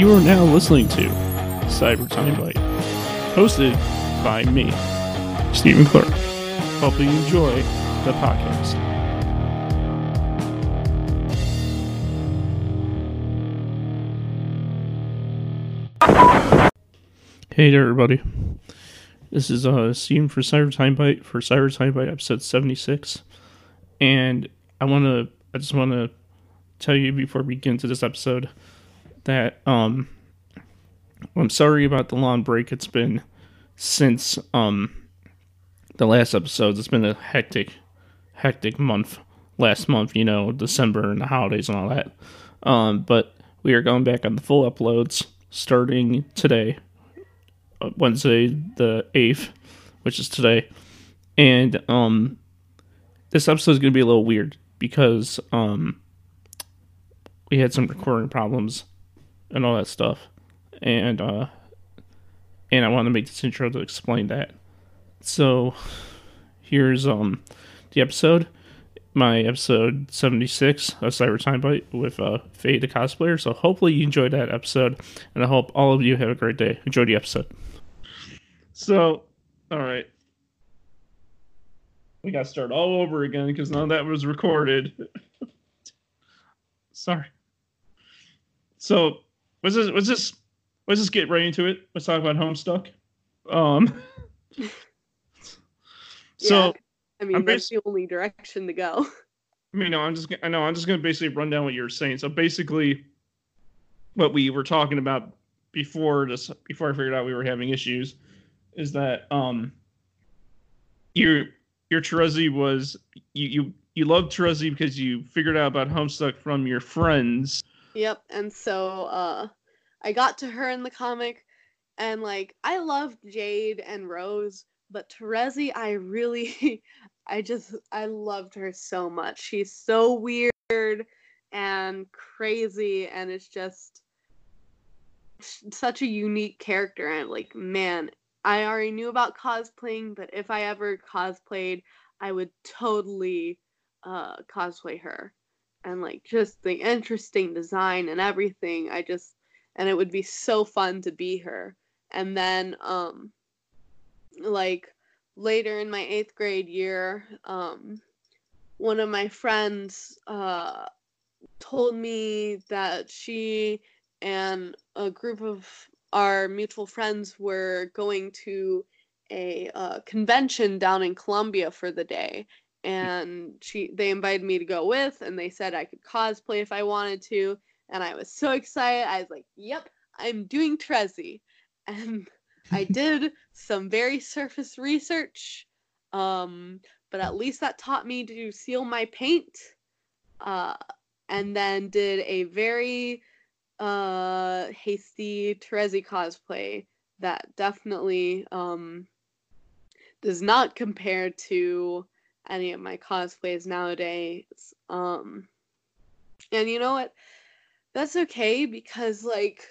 You are now listening to Cyber Time Bite, hosted by me, Stephen Clark. Hope you enjoy the podcast. Hey there, everybody. This is uh, Stephen for Cyber Time Bite for Cyber Time Bite episode 76. And I want to, I just want to tell you before we get into this episode that um I'm sorry about the long break it's been since um the last episodes. It's been a hectic hectic month last month, you know, December and the holidays and all that. Um but we are going back on the full uploads starting today, uh, Wednesday the 8th, which is today. And um this episode is going to be a little weird because um we had some recording problems and all that stuff. And uh and I want to make this intro to explain that. So here's um the episode. My episode 76 of Cyber Time Bite with uh Faye the cosplayer. So hopefully you enjoyed that episode and I hope all of you have a great day. Enjoy the episode. So all right. We got to start all over again because none of that was recorded. Sorry. So let's just let's just let's just get right into it. Let's talk about Homestuck. Um. so yeah, I mean I'm that's the only direction to go. I mean, no, I'm just I know I'm just gonna basically run down what you were saying. So basically, what we were talking about before this before I figured out we were having issues is that um your your Terezi was you you you loved Terezi because you figured out about Homestuck from your friends. Yep, and so uh I got to her in the comic and like I loved Jade and Rose, but Terezi I really I just I loved her so much. She's so weird and crazy and it's just such a unique character and like man, I already knew about cosplaying, but if I ever cosplayed, I would totally uh cosplay her and like just the interesting design and everything i just and it would be so fun to be her. And then um like later in my eighth grade year um one of my friends uh told me that she and a group of our mutual friends were going to a uh, convention down in Columbia for the day and she they invited me to go with and they said I could cosplay if I wanted to and I was so excited. I was like yep I'm doing Terezi. And I did some very surface research um but at least that taught me to seal my paint uh and then did a very uh hasty Terezi cosplay that definitely um does not compare to any of my cosplays nowadays. Um and you know what? That's okay because like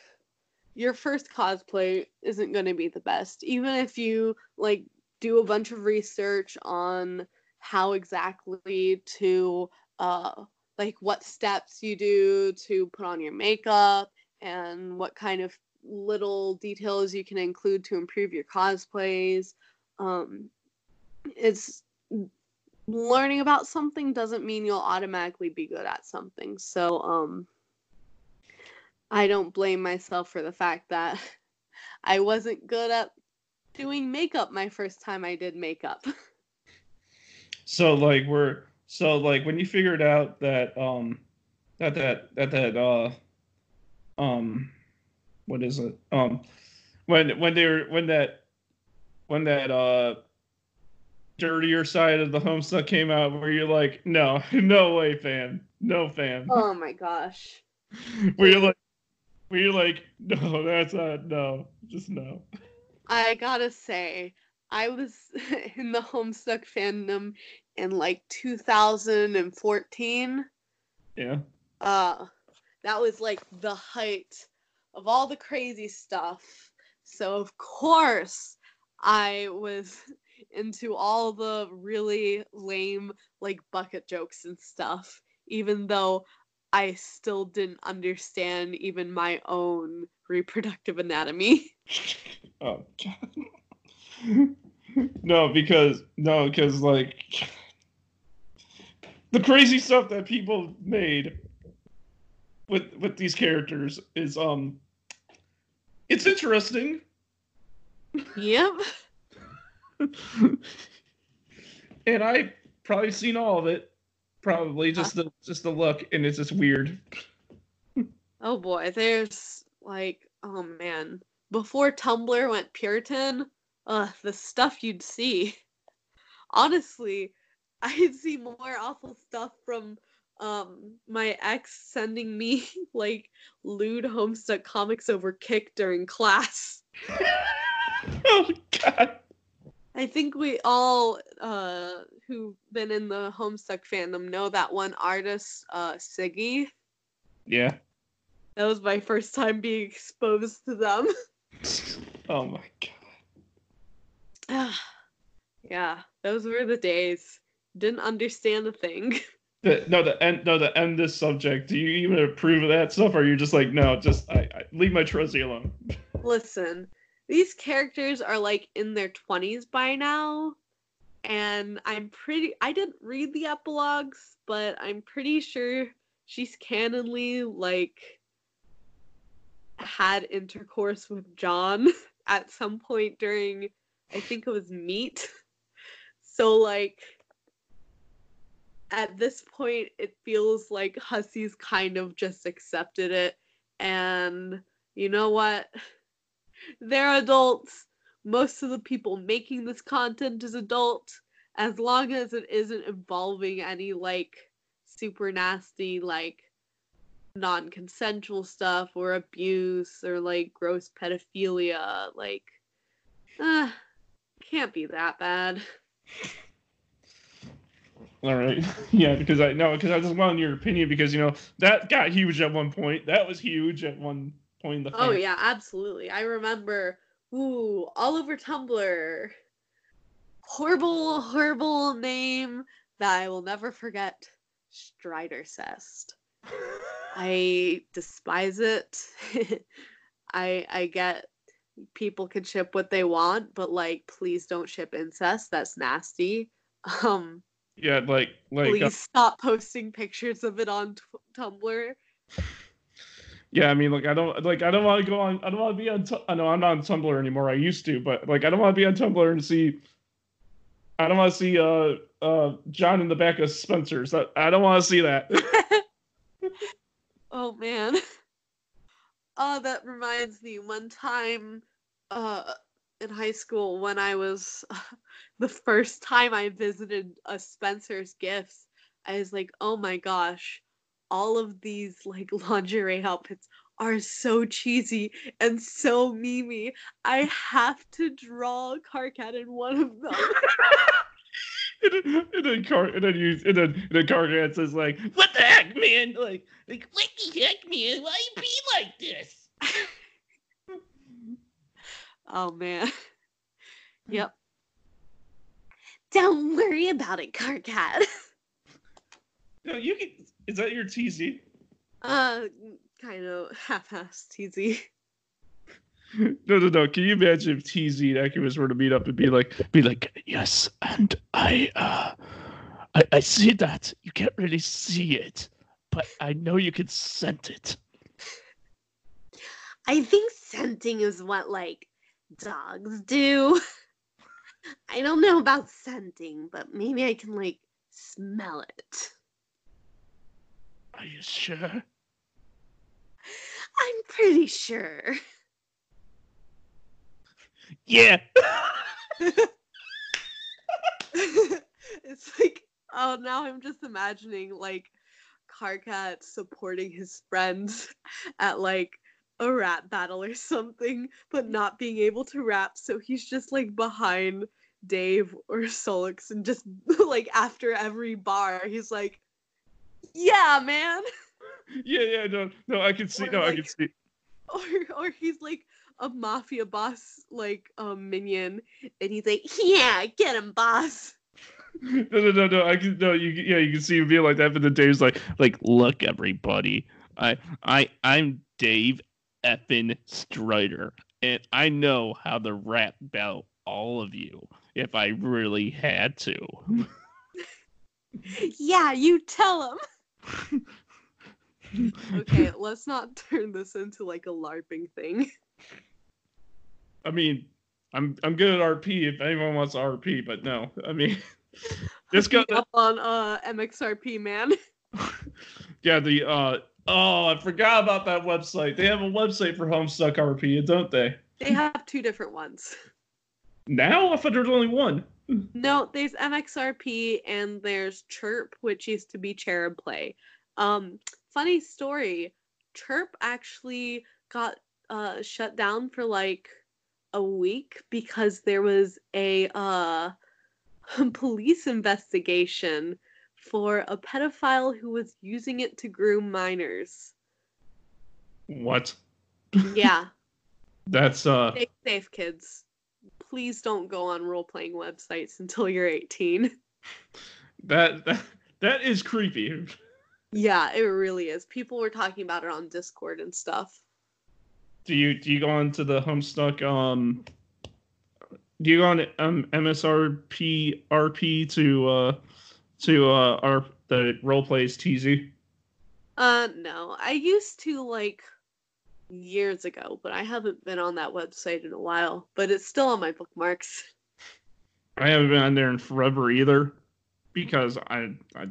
your first cosplay isn't going to be the best. Even if you like do a bunch of research on how exactly to uh like what steps you do to put on your makeup and what kind of little details you can include to improve your cosplays. Um it's learning about something doesn't mean you'll automatically be good at something. So um I don't blame myself for the fact that I wasn't good at doing makeup my first time I did makeup. So like we're so like when you figured out that um that that that that uh um what is it um when when they were when that when that uh dirtier side of the homestuck came out where you're like no no way fan no fan oh my gosh. where you're like where you're like no that's not no just no I gotta say, I was in the Homestuck fandom in like 2014. yeah Uh, that was like the height of all the crazy stuff. So of course, I was into all the really lame like bucket jokes and stuff. Even though I still didn't understand even my own reproductive anatomy. Oh no, because no, because like the crazy stuff that people made with with these characters is um it's interesting. Yep. and I probably seen all of it. Probably just the just the look, and it's just weird. Oh boy, there's like, oh man, before Tumblr went Puritan, uh, the stuff you'd see. Honestly, I'd see more awful stuff from um my ex sending me like lewd Homestuck comics over Kik during class. oh god. I think we all uh who've been in the Homestuck fandom know that one artist, uh Siggy. Yeah. That was my first time being exposed to them. oh my god. yeah, those were the days. Didn't understand a thing. The, no, the end. No, the end. This subject. Do you even approve of that stuff, or are you just like, no, just I, I leave my Terezi alone? Listen, these characters are like in their twenties by now, and I'm pretty. I didn't read the epilogues, but I'm pretty sure she's canonly like had intercourse with John at some point during. I think it was Meat. So like at this point it feels like Hussie's kind of just accepted it and you know what they're adults most of the people making this content is adult as long as it isn't involving any like super nasty like non-consensual stuff or abuse or like gross pedophilia like uh, can't be that bad all right. Yeah, because I know because I just wanted your opinion because you know that got huge at one point. That was huge at one point. the oh yeah, absolutely. I remember. Ooh, all over Tumblr. Horrible, horrible name that I will never forget. Strider Cest. I despise it. I I get people can ship what they want, but like please don't ship incest. That's nasty. Um yeah, like like. Please uh, stop posting pictures of it on t- Tumblr. Yeah, I mean, like I don't like I don't want to go on. I don't want to be on. I know I'm not on Tumblr anymore. I used to, but like I don't want to be on Tumblr and see. I don't want to see uh uh John in the back of Spencer's. I, I don't want to see that. oh man. Oh, that reminds me. One time, uh, in high school when I was the first time I visited a Spencer's Gifts, I was like, oh my gosh, all of these like lingerie outfits are so cheesy and so memey. I have to draw a Karkat in one of them. and, and then car and then you and then and then Karkat says like, "What the heck, man? Like, like what the heck, man? Why you be like this?" Oh man. Yep. Don't worry about it, Karkat. no, you can. Is that your TZ? Uh, kind of half-ass TZ. no, no, no. Can you imagine if TZ and Accurus were to meet up and be like, be like, yes, and I, uh, I, I see that you can't really see it, but I know you can scent it. I think scenting is what like dogs do. I don't know about scenting, but maybe I can like smell it. Are you sure? I'm pretty sure. Yeah. it's like oh now I'm just imagining like Karkat supporting his friends at like a rap battle or something, but not being able to rap. So he's just like behind Dave or Sollux and just like after every bar, he's like, Yeah, man. Yeah, yeah, no, no, I can see, or no, like, I can see. Or, or he's like a mafia boss, like um minion, and he's like, Yeah, get him, boss. no, no, no, no. I can no. You yeah, you can see him being like that, but the Dave's like, like, look, everybody, I, I, I'm Dave effin Strider, and I know how to rap about all of you if I really had to. yeah, you tell him. Okay, let's not turn this into like a LARPing thing. I mean, I'm I'm good at RP if anyone wants RP, but no, I mean, just go up on uh MXRP, man. yeah, the uh oh, I forgot about that website. They have a website for Homestuck RP, don't they? They have two different ones. Now I thought there was only one. No, there's MXRP and there's Chirp, which used to be Cherub Play. Um, funny story, Chirp actually got uh shut down for like a week because there was a uh, police investigation for a pedophile who was using it to groom minors. What? Yeah. That's uh Stay safe, kids. Please don't go on role playing websites until you're 18. That that, that is creepy. Yeah, it really is. People were talking about it on Discord and stuff do you do you go on to the Homestuck um do you go on um MSRP RP to uh to uh our the role plays TZ? Uh no. I used to like years ago, but I haven't been on that website in a while. But it's still on my bookmarks. I haven't been on there in forever either. Because I I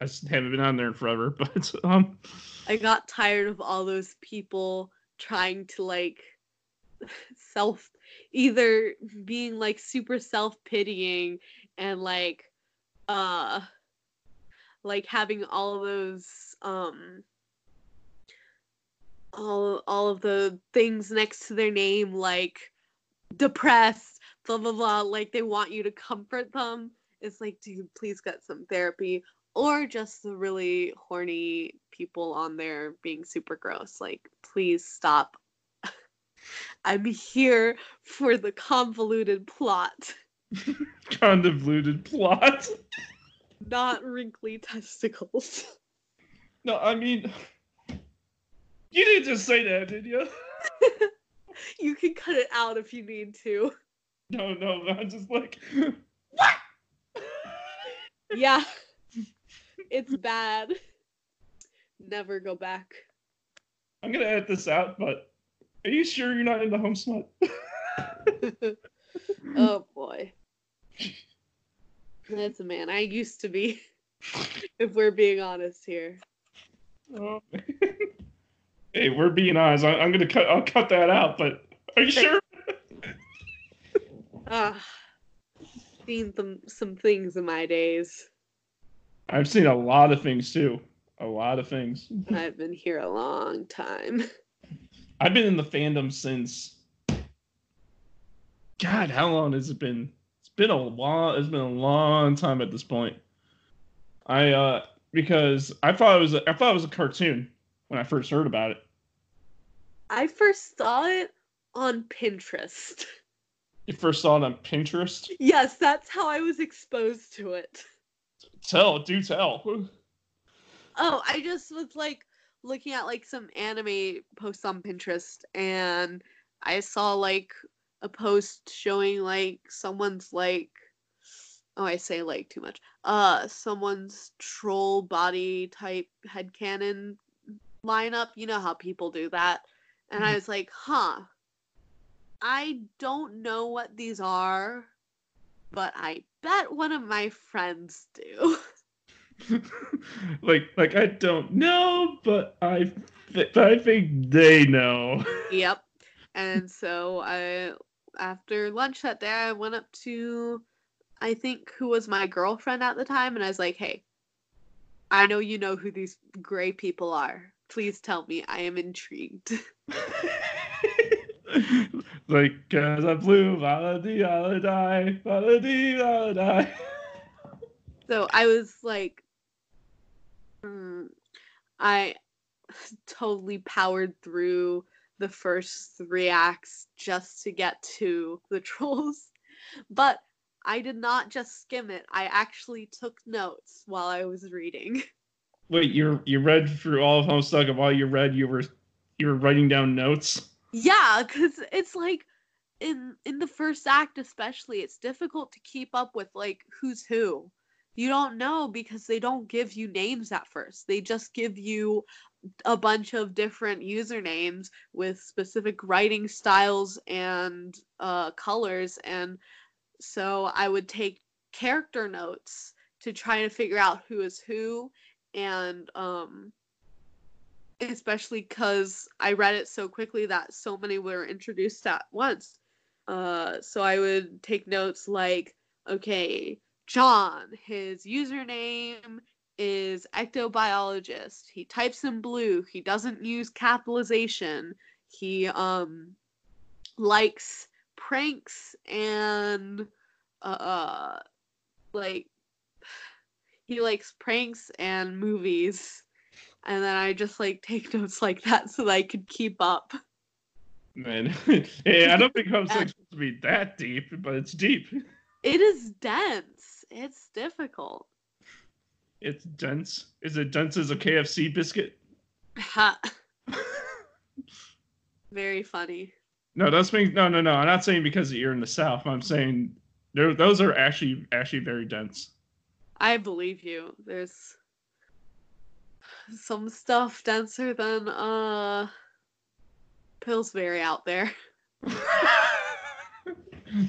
I haven't been on there in forever, but um I got tired of all those people trying to like self either being like super self-pitying and like uh like having all those um all all of the things next to their name like depressed blah blah blah like they want you to comfort them it's like dude please get some therapy or just the really horny people on there being super gross. Like, please stop. I'm here for the convoluted plot. convoluted plot? Not wrinkly testicles. No, I mean, you didn't just say that, did you? you can cut it out if you need to. No, no, I'm just like, what? yeah, it's bad never go back. I'm gonna edit this out, but are you sure you're not into home smut? oh boy. That's a man. I used to be, if we're being honest here. Oh, hey, we're being honest. I, am gonna cut. I'll cut that out. But are you sure? Ah, uh, seen some some things in my days. I've seen a lot of things too a lot of things. I've been here a long time. I've been in the fandom since. God, how long has it been? It's been a long. It's been a long time at this point. I uh because I thought it was a, I thought it was a cartoon when I first heard about it. I first saw it on Pinterest. You first saw it on Pinterest? Yes, that's how I was exposed to it. Tell, do tell. Oh, I just was like looking at like some anime posts on Pinterest and I saw like a post showing like someone's like oh I say like too much. Uh someone's troll body type head headcanon lineup. You know how people do that. And I mm-hmm. was like, huh. I don't know what these are, but I bet one of my friends do. like like I don't know, but I th- I think they know. Yep. And so I after lunch that day I went up to I think who was my girlfriend at the time and I was like, "Hey, I know you know who these gray people are. Please tell me. I am intrigued." like, cause I'm blue, valadi, valadi, valadi, valadi. So I was like, Mm, I totally powered through the first three acts just to get to the trolls. But I did not just skim it. I actually took notes while I was reading. Wait, you you read through all of Homestuck, and while you read, you were you were writing down notes. Yeah, because it's like in in the first act especially, it's difficult to keep up with like who's who. You don't know because they don't give you names at first. They just give you a bunch of different usernames with specific writing styles and uh, colors and so i would take character notes to try to figure out who is who and um especially because i read it so quickly that so many were introduced at once uh so i would take notes like okay john his username is ectobiologist. He types in blue. He doesn't use capitalization. He um likes pranks and uh, uh like he likes pranks and movies. And then I just like take notes like that so that I could keep up. Man, hey, I don't think I'm supposed to be that deep, but it's deep. It is dense. It's difficult. It's dense. Is it dense as a KFC biscuit? Ha. Very funny. No, that's me. No, no, no. I'm not saying because you're in the South. I'm saying those are actually actually very dense. I believe you. There's some stuff denser than uh Pillsbury out there.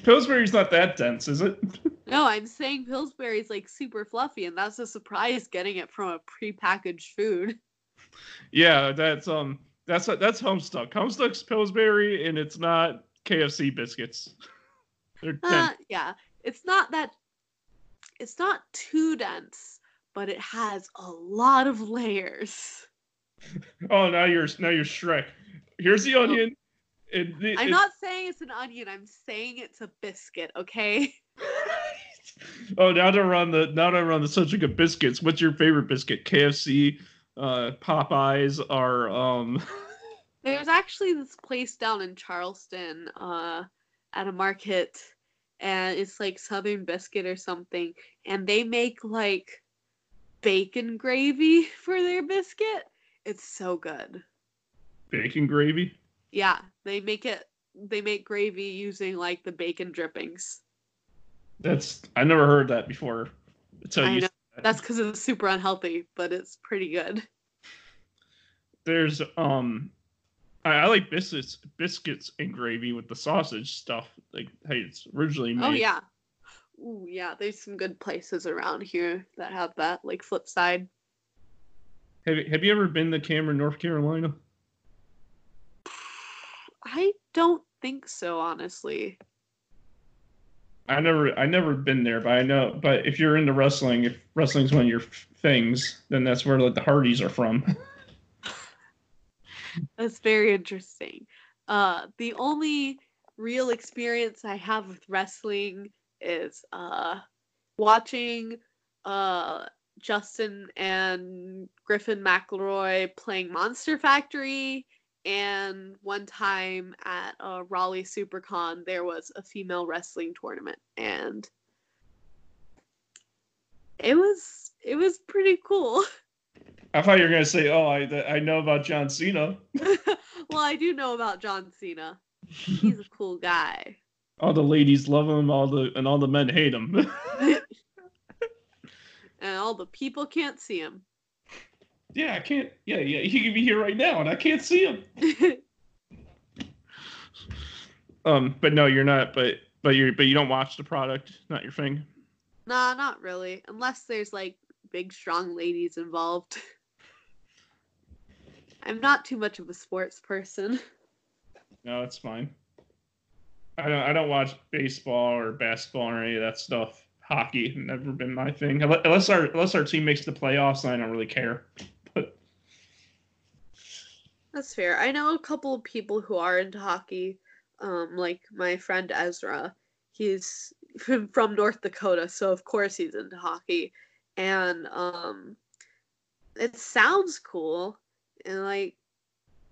Pillsbury's not that dense, is it? No, I'm saying Pillsbury's like super fluffy, and that's a surprise getting it from a prepackaged food. Yeah, that's um, that's that's Homestuck. Homestuck's Pillsbury, and it's not KFC biscuits. They're uh, yeah, it's not that. It's not too dense, but it has a lot of layers. oh, now you're now you're Shrek. Here's the onion. It, it, I'm not saying it's an onion. I'm saying it's a biscuit. Okay. oh, now to run the now to run the subject of biscuits. What's your favorite biscuit? KFC, uh, Popeyes, are. um. There's actually this place down in Charleston, uh, at a market, and it's like Southern Biscuit or something, and they make like bacon gravy for their biscuit. It's so good. Bacon gravy? Yeah, they make it. They make gravy using like the bacon drippings. That's I never heard that before. So I know. That. That's because it's super unhealthy, but it's pretty good. There's um, I, I, like biscuits, biscuits and gravy with the sausage stuff. Like, hey, it's originally oh, made. Oh yeah, Ooh yeah. There's some good places around here that have that, like Flipside. Have Have you ever been to Cameron, North Carolina? I don't think so, honestly. I never, I never been there, but I know. But if you're into wrestling, if wrestling's one of your things, then that's where like the Hardys are from. that's very interesting. Uh, the only real experience I have with wrestling is uh, watching uh, Justin and Griffin McElroy playing Monster Factory and one time at uh, Raleigh SuperCon, there was a female wrestling tournament, and it was it was pretty cool. I thought you were gonna say, "Oh, I I know about John Cena." well, I do know about John Cena. He's a cool guy. All the ladies love him, all the and all the men hate him. and all the people can't see him. Yeah, I can't. Yeah, yeah, he could be here right now, and I can't see him. um, but no, you're not. But but you but you don't watch the product. Not your thing. Nah, not really. Unless there's like big, strong ladies involved. I'm not too much of a sports person. No, it's fine. I don't. I don't watch baseball or basketball or any of that stuff. Hockey never been my thing. Unless our unless our team makes the playoffs, I don't really care. But that's fair. I know a couple of people who are into hockey, um, like my friend Ezra. He's from North Dakota, so of course he's into hockey, and um, it sounds cool, and like,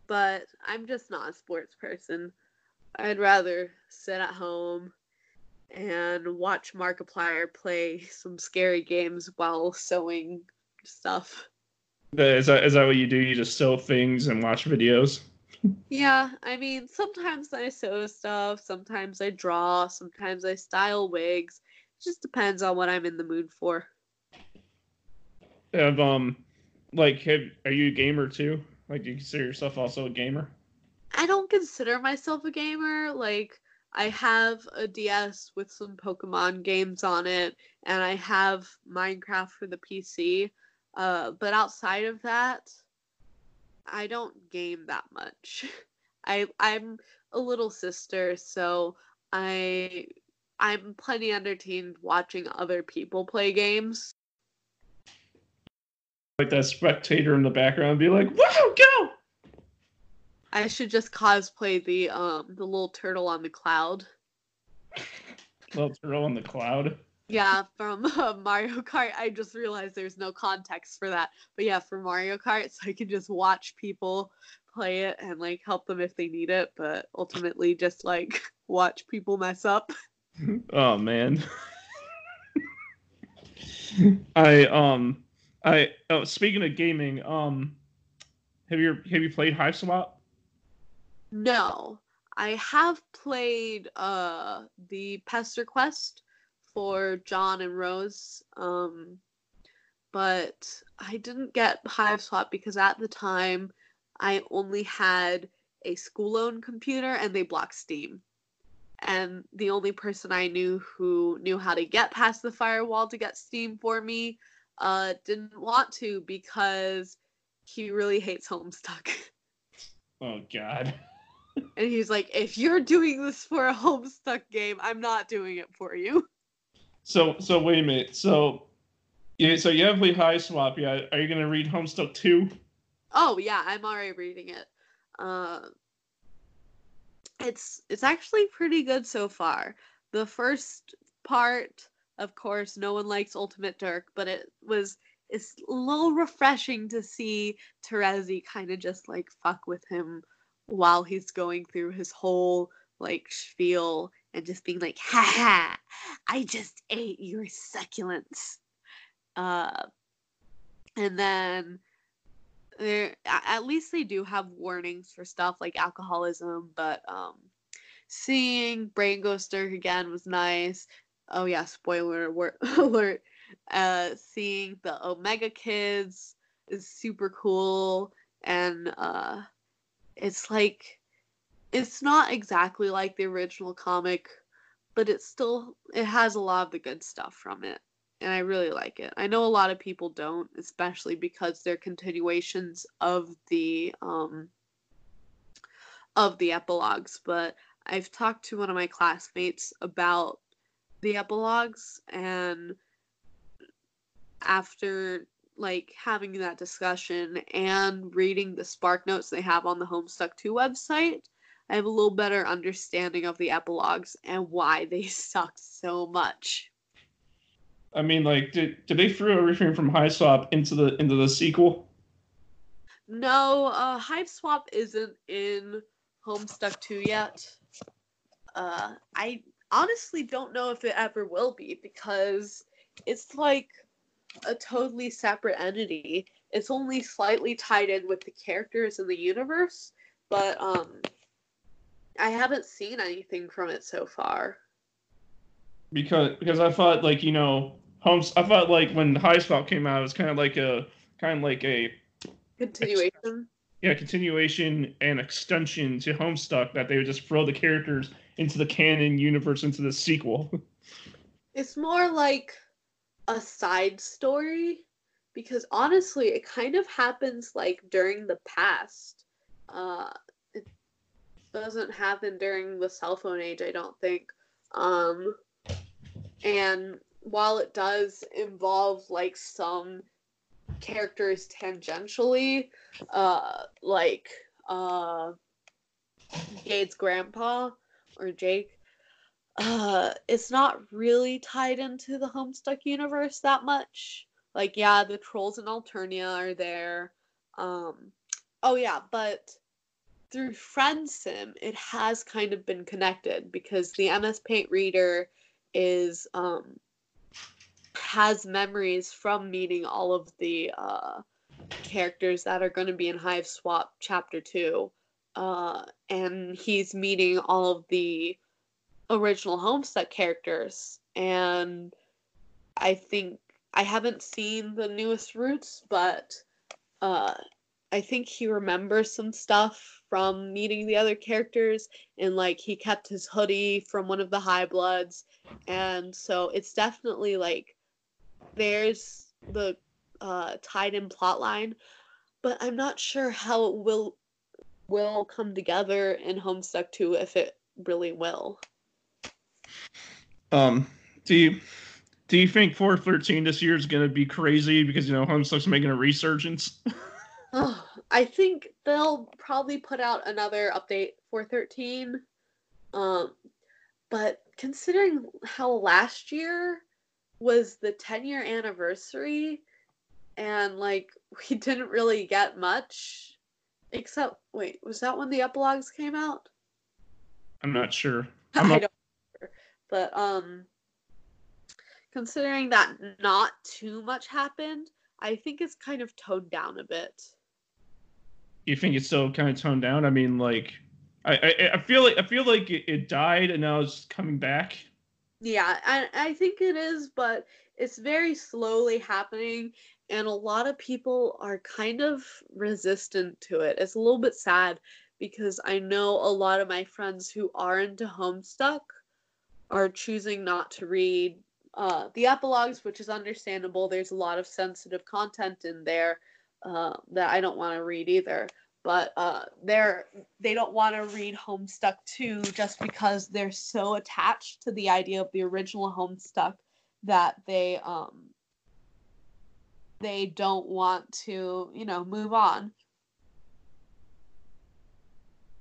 but I'm just not a sports person. I'd rather sit at home and watch Markiplier play some scary games while sewing stuff. Is that is that what you do? You just sew things and watch videos? Yeah, I mean, sometimes I sew stuff, sometimes I draw, sometimes I style wigs. It just depends on what I'm in the mood for. Have um, like, have are you a gamer too? Like, do you consider yourself also a gamer? I don't consider myself a gamer. Like, I have a DS with some Pokemon games on it, and I have Minecraft for the PC. Uh, but outside of that, I don't game that much. I I'm a little sister, so I I'm plenty entertained watching other people play games. Like that spectator in the background, be like, "Wow, go!" I should just cosplay the um the little turtle on the cloud. Little turtle on the cloud. Yeah, from uh, Mario Kart. I just realized there's no context for that. But yeah, for Mario Kart, so I can just watch people play it and like help them if they need it, but ultimately just like watch people mess up. Oh man. I um I oh speaking of gaming, um have you have you played Hiveswap? No, I have played uh the Pesterquest for John and Rose, um, but I didn't get Hiveswap because at the time I only had a school-owned computer and they blocked Steam. And the only person I knew who knew how to get past the firewall to get Steam for me uh, didn't want to because he really hates Homestuck. Oh god. and he's like, if you're doing this for a Homestuck game, I'm not doing it for you. So so wait a minute. So yeah, so you have played swap. yeah. Are you gonna read Homestuck 2? Oh yeah, I'm already reading it. Uh, it's it's actually pretty good so far. The first part, of course, no one likes Ultimate Dirk, but it was it's a little refreshing to see Terezi kind of just like fuck with him while he's going through his whole like spiel and just being like, ha ha, I just ate your succulents. Uh, and then there, at least they do have warnings for stuff like alcoholism, but um, seeing Brain Ghost Dirk again was nice. Oh yeah, spoiler alert. Uh, seeing the Omega Kids is super cool, and uh, it's like it's not exactly like the original comic, but it still it has a lot of the good stuff from it. And I really like it. I know a lot of people don't, especially because they're continuations of the um of the epilogues, but I've talked to one of my classmates about the epilogues and after like having that discussion and reading the spark notes they have on the Homestuck 2 website, I have a little better understanding of the epilogues and why they sucked so much. I mean, like, did, did they throw everything from Hiveswap into the into the sequel? No, uh, Hiveswap isn't in Homestuck 2 yet. Uh, I honestly don't know if it ever will be because it's like a totally separate entity. It's only slightly tied in with the characters in the universe, but um, I haven't seen anything from it so far. Because because I thought like you know Homes I thought like when Hiveswap came out it was kind of like a kind of like a continuation. Yeah, continuation and extension to Homestuck that they would just throw the characters into the canon universe into the sequel. It's more like a side story because honestly, it kind of happens like during the past. Uh, it doesn't happen during the cell phone age, I don't think. Um, and while it does involve like some characters tangentially, uh, like uh, Jade's grandpa or Jake, uh, it's not really tied into the Homestuck universe that much. Like, yeah, the trolls in Alternia are there. Um, oh yeah, but through FriendSim, it has kind of been connected because the MS Paint reader is um has memories from meeting all of the uh characters that are going to be in Hiveswap Chapter 2. Uh, and he's meeting all of the original Homestuck characters. And I think I haven't seen the newest Roots, but uh, I think he remembers some stuff from meeting the other characters. And like he kept his hoodie from one of the High Bloods. And so it's definitely like there's the uh, tied in plot line, but I'm not sure how it will will come together in Homestuck 2 if it really will. Um, do you do you think 413 this year is going to be crazy because you know Homestuck's making a resurgence? oh, I think they'll probably put out another update 413. Um, but considering how last year was the 10 year anniversary, and like we didn't really get much except wait was that when the epilogues came out? I'm not sure. I'm not... i don't remember. but um considering that not too much happened i think it's kind of toned down a bit. You think it's still kind of toned down? I mean like i i, I feel like i feel like it, it died and now it's coming back. Yeah I, I think it is but it's very slowly happening and a lot of people are kind of resistant to it. It's a little bit sad because I know a lot of my friends who are into Homestuck are choosing not to read uh, the epilogues, which is understandable. There's a lot of sensitive content in there uh, that I don't want to read either. But uh, they're they don't want to read Homestuck 2 just because they're so attached to the idea of the original Homestuck that they um, they don't want to, you know, move on.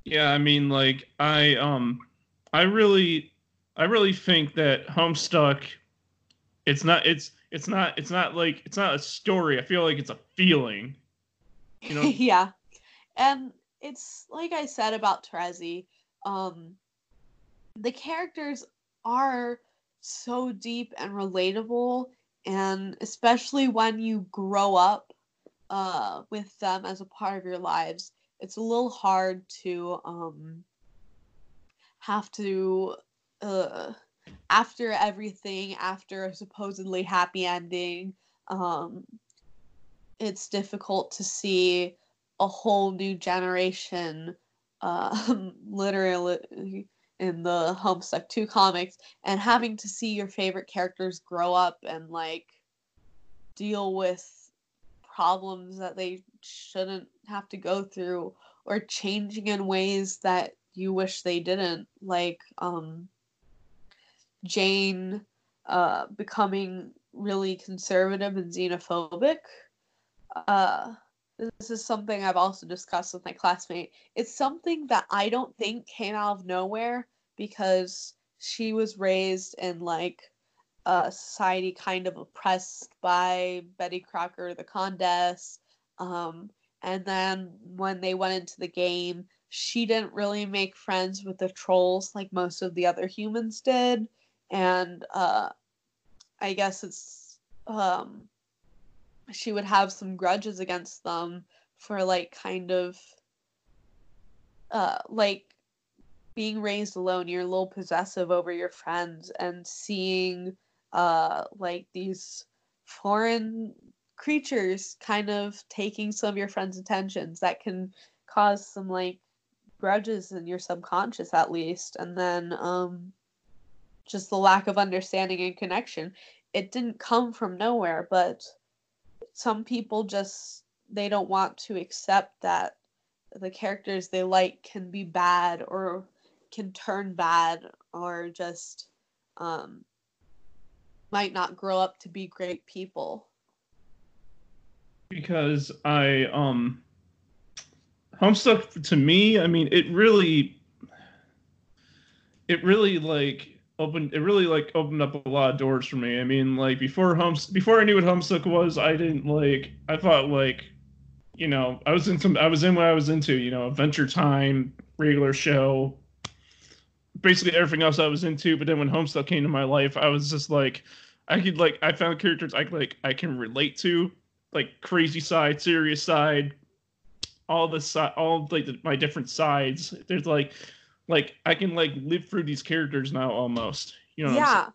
Yeah, I mean like I um I really I really think that Homestuck it's not it's it's not it's not like it's not a story. I feel like it's a feeling. You know? yeah. And it's like I said about Terezi, um the characters are so deep and relatable and especially when you grow up uh, with them as a part of your lives, it's a little hard to um, have to uh, after everything, after a supposedly happy ending, um, it's difficult to see a whole new generation uh, literally in the Homestuck 2 comics and having to see your favorite characters grow up and like deal with problems that they shouldn't have to go through or changing in ways that you wish they didn't like um Jane uh becoming really conservative and xenophobic uh this is something I've also discussed with my classmate. It's something that I don't think came out of nowhere because she was raised in like a society kind of oppressed by Betty Crocker, the Condesce. Um, and then when they went into the game, she didn't really make friends with the trolls like most of the other humans did. And uh, I guess it's um, she would have some grudges against them for like kind of uh like being raised alone you're a little possessive over your friends and seeing uh like these foreign creatures kind of taking some of your friends attentions that can cause some like grudges in your subconscious at least. And then um just the lack of understanding and connection. It didn't come from nowhere but some people just they don't want to accept that the characters they like can be bad or can turn bad or just um, might not grow up to be great people. Because i um homestuck to me i mean it really it really like opened it really like opened up a lot of doors for me. I mean, like before homes before I knew what Homestuck was, I didn't like I thought like you know, I was in some I was in what I was into, you know, Adventure Time, regular show, basically everything else I was into. But then when Homestuck came to my life, I was just like, I could like I found characters I like I can relate to, like crazy side, serious side, all the side, all like the, my different sides. There's like, like I can like live through these characters now almost. You know? yeah,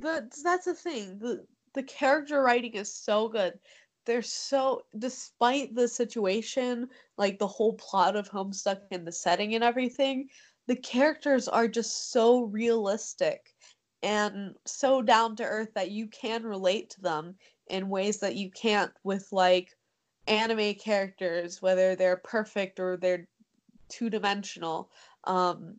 the that's the thing. the The character writing is so good. They're so, despite the situation, like the whole plot of Homestuck and the setting and everything, the characters are just so realistic and so down to earth that you can relate to them in ways that you can't with like anime characters, whether they're perfect or they're two dimensional, um,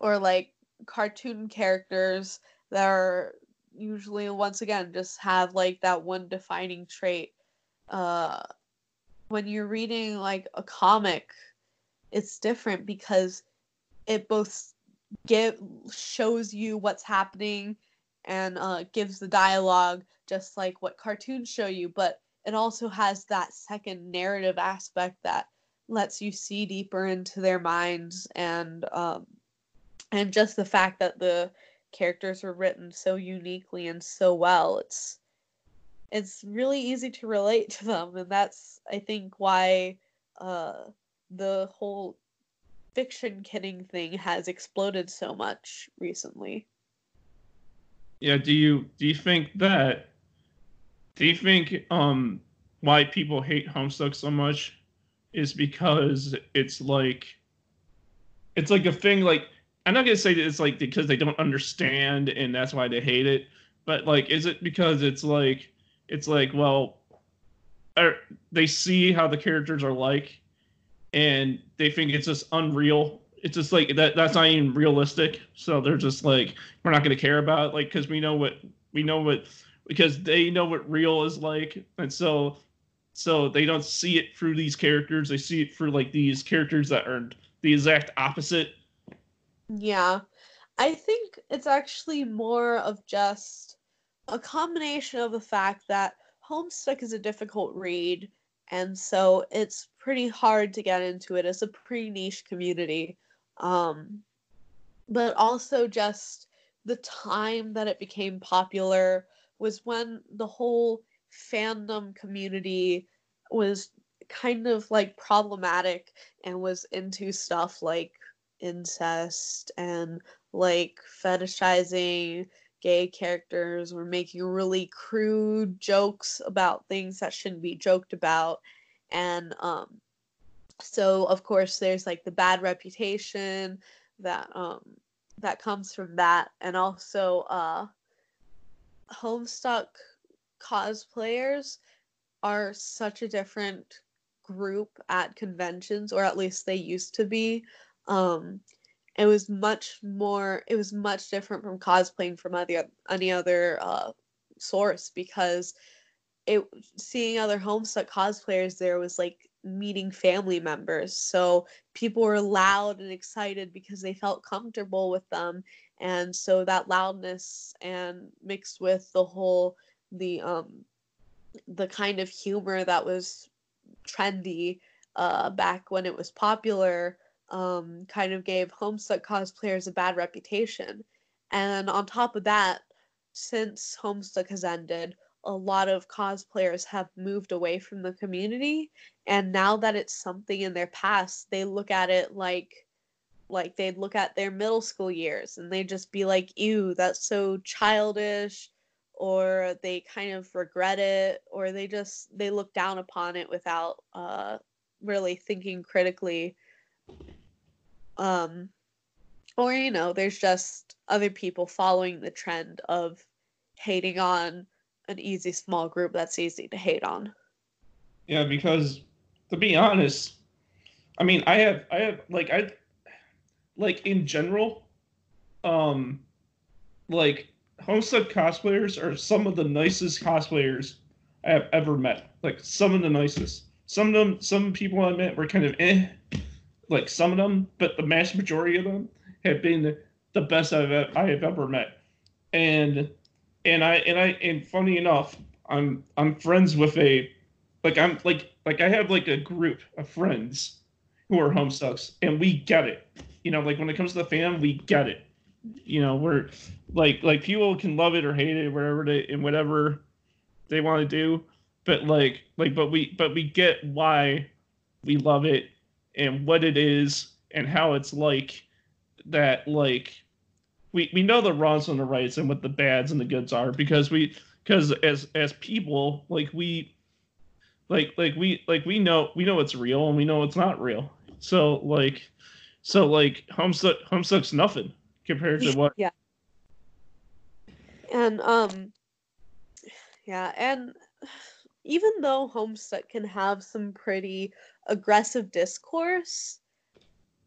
or like cartoon characters that are usually once again just have like that one defining trait. Uh, when you're reading like a comic, it's different because it both give shows you what's happening and uh, gives the dialogue just like what cartoons show you, but it also has that second narrative aspect that lets you see deeper into their minds and um, and just the fact that the characters were written so uniquely and so well it's it's really easy to relate to them. And that's i think why uh, the whole fiction kidding thing has exploded so much recently. Yeah do you do you think that do you think um why people hate homestuck so much is because it's like it's like a thing like I'm not gonna say that it's like because they don't understand and that's why they hate it, but like is it because it's like it's like well er, they see how the characters are like and they think it's just unreal. It's just like that that's not even realistic. So they're just like we're not going to care about it like because we know what we know what because they know what real is like. And so so they don't see it through these characters. They see it through like these characters that are the exact opposite. Yeah. I think it's actually more of just a combination of the fact that homestuck is a difficult read and so it's pretty hard to get into it. It's a pretty niche community. Um, but also just the time that it became popular was when the whole fandom community was kind of like problematic and was into stuff like incest and like fetishizing gay characters were making really crude jokes about things that shouldn't be joked about. And um so of course there's like the bad reputation that um that comes from that. And also uh homestuck cosplayers are such a different group at conventions or at least they used to be. Um it was much more it was much different from cosplaying from other any other uh source because it seeing other homestuck cosplayers there was like meeting family members. So people were loud and excited because they felt comfortable with them. And so that loudness and mixed with the whole the um the kind of humor that was trendy uh back when it was popular um kind of gave homestuck cosplayers a bad reputation. And on top of that since homestuck has ended a lot of cosplayers have moved away from the community. And now that it's something in their past they look at it like like they'd look at their middle school years and they'd just be like ew that's so childish or they kind of regret it or they just they look down upon it without uh really thinking critically um or you know there's just other people following the trend of hating on an easy small group that's easy to hate on. Yeah, because to be honest, I mean, I have I have like I like in general, um, like Homestuck cosplayers are some of the nicest cosplayers I have ever met. Like some of the nicest. Some of them, some people I met were kind of eh, like some of them, but the mass majority of them have been the best I've I have ever met. And and I and I and funny enough, I'm I'm friends with a like I'm like like I have like a group of friends who are homestucks and we get it. you know, like when it comes to the fan, we get it. You know, we're like like people can love it or hate it, whatever they and whatever they want to do. But like like but we but we get why we love it and what it is and how it's like that like we we know the wrongs and the rights and what the bads and the goods are because we because as as people like we like like we like we know we know it's real and we know it's not real so like so like homestuck homestuck's nothing compared to what yeah. And um yeah and even though homestuck can have some pretty aggressive discourse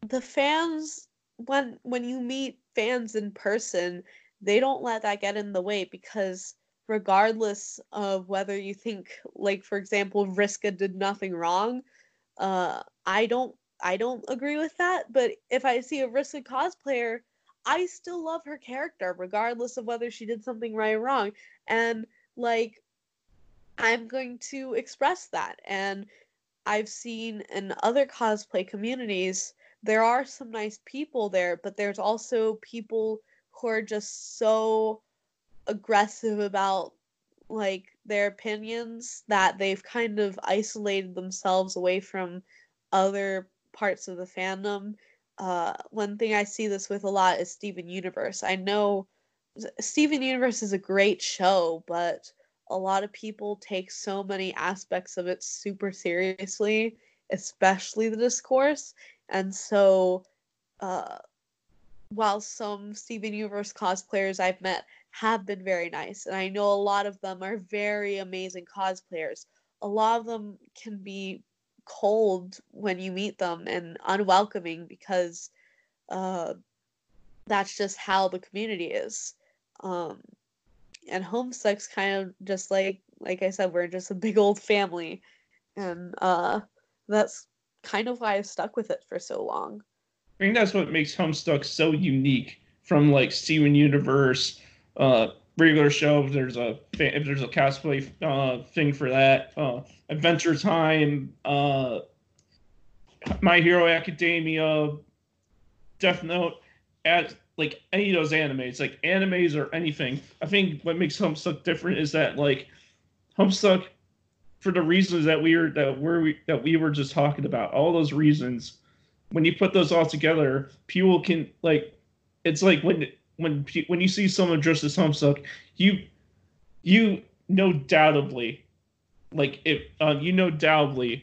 the fans when when you meet fans in person they don't let that get in the way because regardless of whether you think like for example Vriska did nothing wrong uh I don't I don't agree with that. But if I see a Vriska cosplayer I still love her character regardless of whether she did something right or wrong and like I'm going to express that and I've seen in other cosplay communities there are some nice people there but there's also people who are just so aggressive about like their opinions that they've kind of isolated themselves away from other parts of the fandom. Uh, one thing I see this with a lot is Steven Universe. I know Steven Universe is a great show, but a lot of people take so many aspects of it super seriously, especially the discourse. And so, uh, while some Steven Universe cosplayers I've met have been very nice. And I know a lot of them are very amazing cosplayers. A lot of them can be cold when you meet them and unwelcoming because uh, that's just how the community is. Um, and Homestuck's kind of just like like I said, we're just a big old family, and uh, that's kind of why I've stuck with it for so long. I think that's what makes Homestuck so unique from like Steven Universe uh, regular show. If there's a if there's a cosplay uh, thing for that, uh, Adventure Time, uh, My Hero Academia, Death Note, at like any of those animes, like animes or anything. I think what makes Homestuck different is that like Homestuck, for the reasons that we were that we that we were just talking about, all those reasons. When you put those all together, people can like, it's like when when when you see someone dressed as Homestuck, you you no doubtably, like if uh, you know doubtably,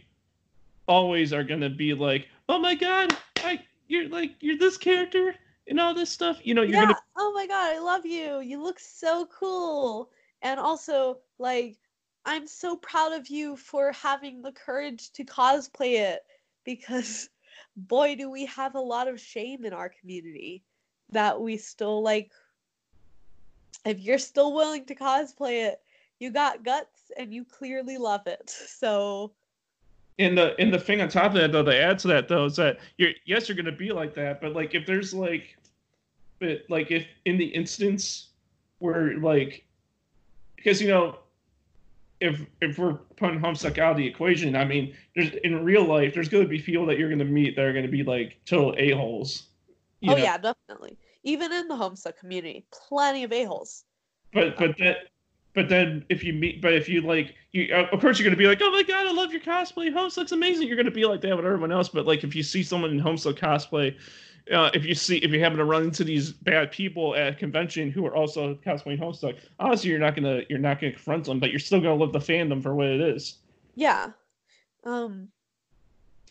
always are gonna be like, oh my god, I you're like you're this character and all this stuff. You know, you're yeah. gonna. Oh my god, I love you. You look so cool, and also like I'm so proud of you for having the courage to cosplay it because boy do we have a lot of shame in our community that we still like if you're still willing to cosplay it you got guts and you clearly love it so in the in the thing on top of that though to add to that though is that you're yes you're gonna be like that but like if there's like but like if in the instance where like because you know if if we're putting homestuck out of the equation i mean there's in real life there's going to be people that you're going to meet that are going to be like total a-holes oh know? yeah, Even in the Homestuck community, plenty of a holes. But but that but then if you meet but if you like you of course you're gonna be like oh my god I love your cosplay. Homestuck's amazing. You're gonna be like that with everyone else but like if you see someone in Homestuck cosplay uh, if you see if you happen to run into these bad people at a convention who are also cosplaying Homestuck honestly you're not gonna you're not gonna confront them but you're still gonna love the fandom for what it is. Yeah. Um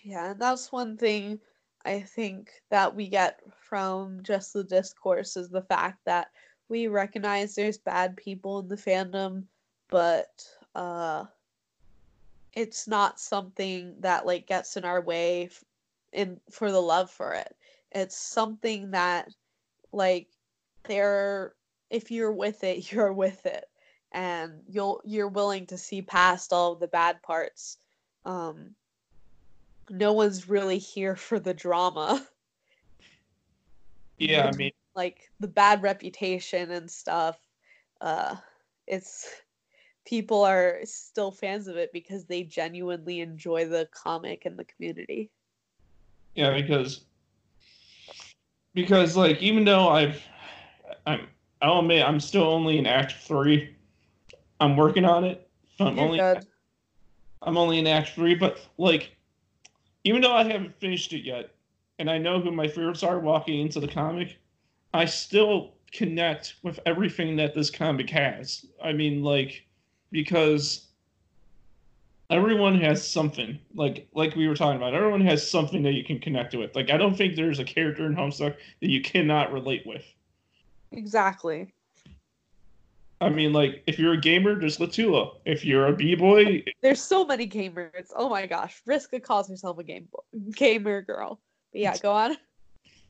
yeah that's one thing I think that we get from just the discourse is the fact that we recognize there's bad people in the fandom, but uh, it's not something that like gets in our way in for the love for it. It's something that like there if you're with it, you're with it and you'll you're willing to see past all the bad parts. Um no one's really here for the drama. Yeah, I mean, like the bad reputation and stuff. Uh, it's people are still fans of it because they genuinely enjoy the comic and the community. Yeah, because because like even though I've I'm I'll admit I'm still only in Act Three. I'm working on it. I'm You're only good. I'm only in Act Three, but like even though I haven't finished it yet, and I know who my favorites are walking into the comic, I still connect with everything that this comic has. I mean, like because everyone has something like like we were talking about everyone has something that you can connect with like i don't think there's a character in homestuck that you cannot relate with Exactly. i mean like if you're a gamer there's latula if you're a b-boy There's so many gamers. Oh my gosh. Vriska calls herself a game gamer girl. But yeah, go on.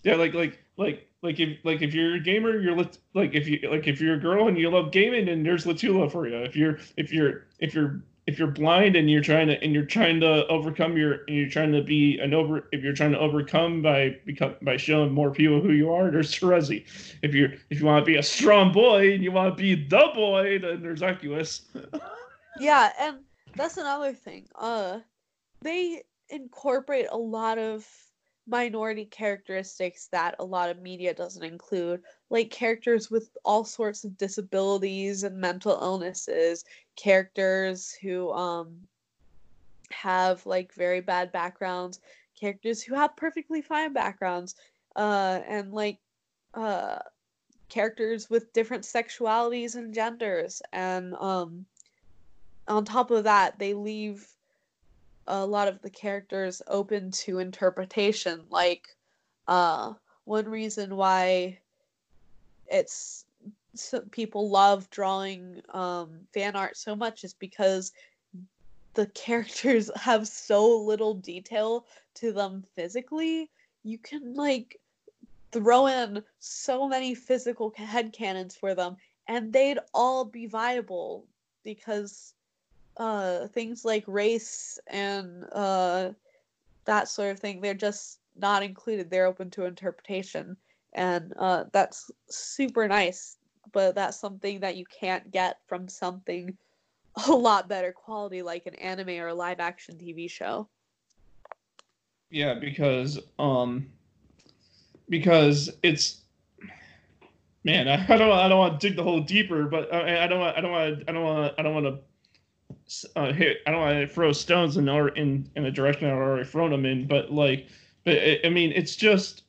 yeah like like like like if like if you're a gamer you're lit, like if you like if you're a girl and you love gaming and there's latula for you if you're if you're if you're if you're blind and you're trying to and you're trying to overcome your and you're trying to be an over if you're trying to overcome by become by showing more people who you are there's Terezi. if you're if you want to be a strong boy and you want to be the boy then there's Equius Yeah, and that's another thing. Uh they incorporate a lot of minority characteristics that a lot of media doesn't include, like characters with all sorts of disabilities and mental illnesses, characters who um have like very bad backgrounds, characters who have perfectly fine backgrounds, uh and like uh characters with different sexualities and genders. And um on top of that, they leave a lot of the characters open to interpretation. Like, uh, one reason why it's people love drawing um, fan art so much is because the characters have so little detail to them physically. You can like throw in so many physical headcanons for them, and they'd all be viable because uh things like race and uh that sort of thing they're just not included they're open to interpretation. And uh that's super nice but that's something that you can't get from something a lot better quality like an anime or a live action TV show. Yeah because um because it's man I, don't I don't want to dig the hole deeper but I, I don't want I don't want I don't want I don't want to uh. I don't want to throw stones in or in in a direction I've already thrown them in, but like, but I mean, it's just,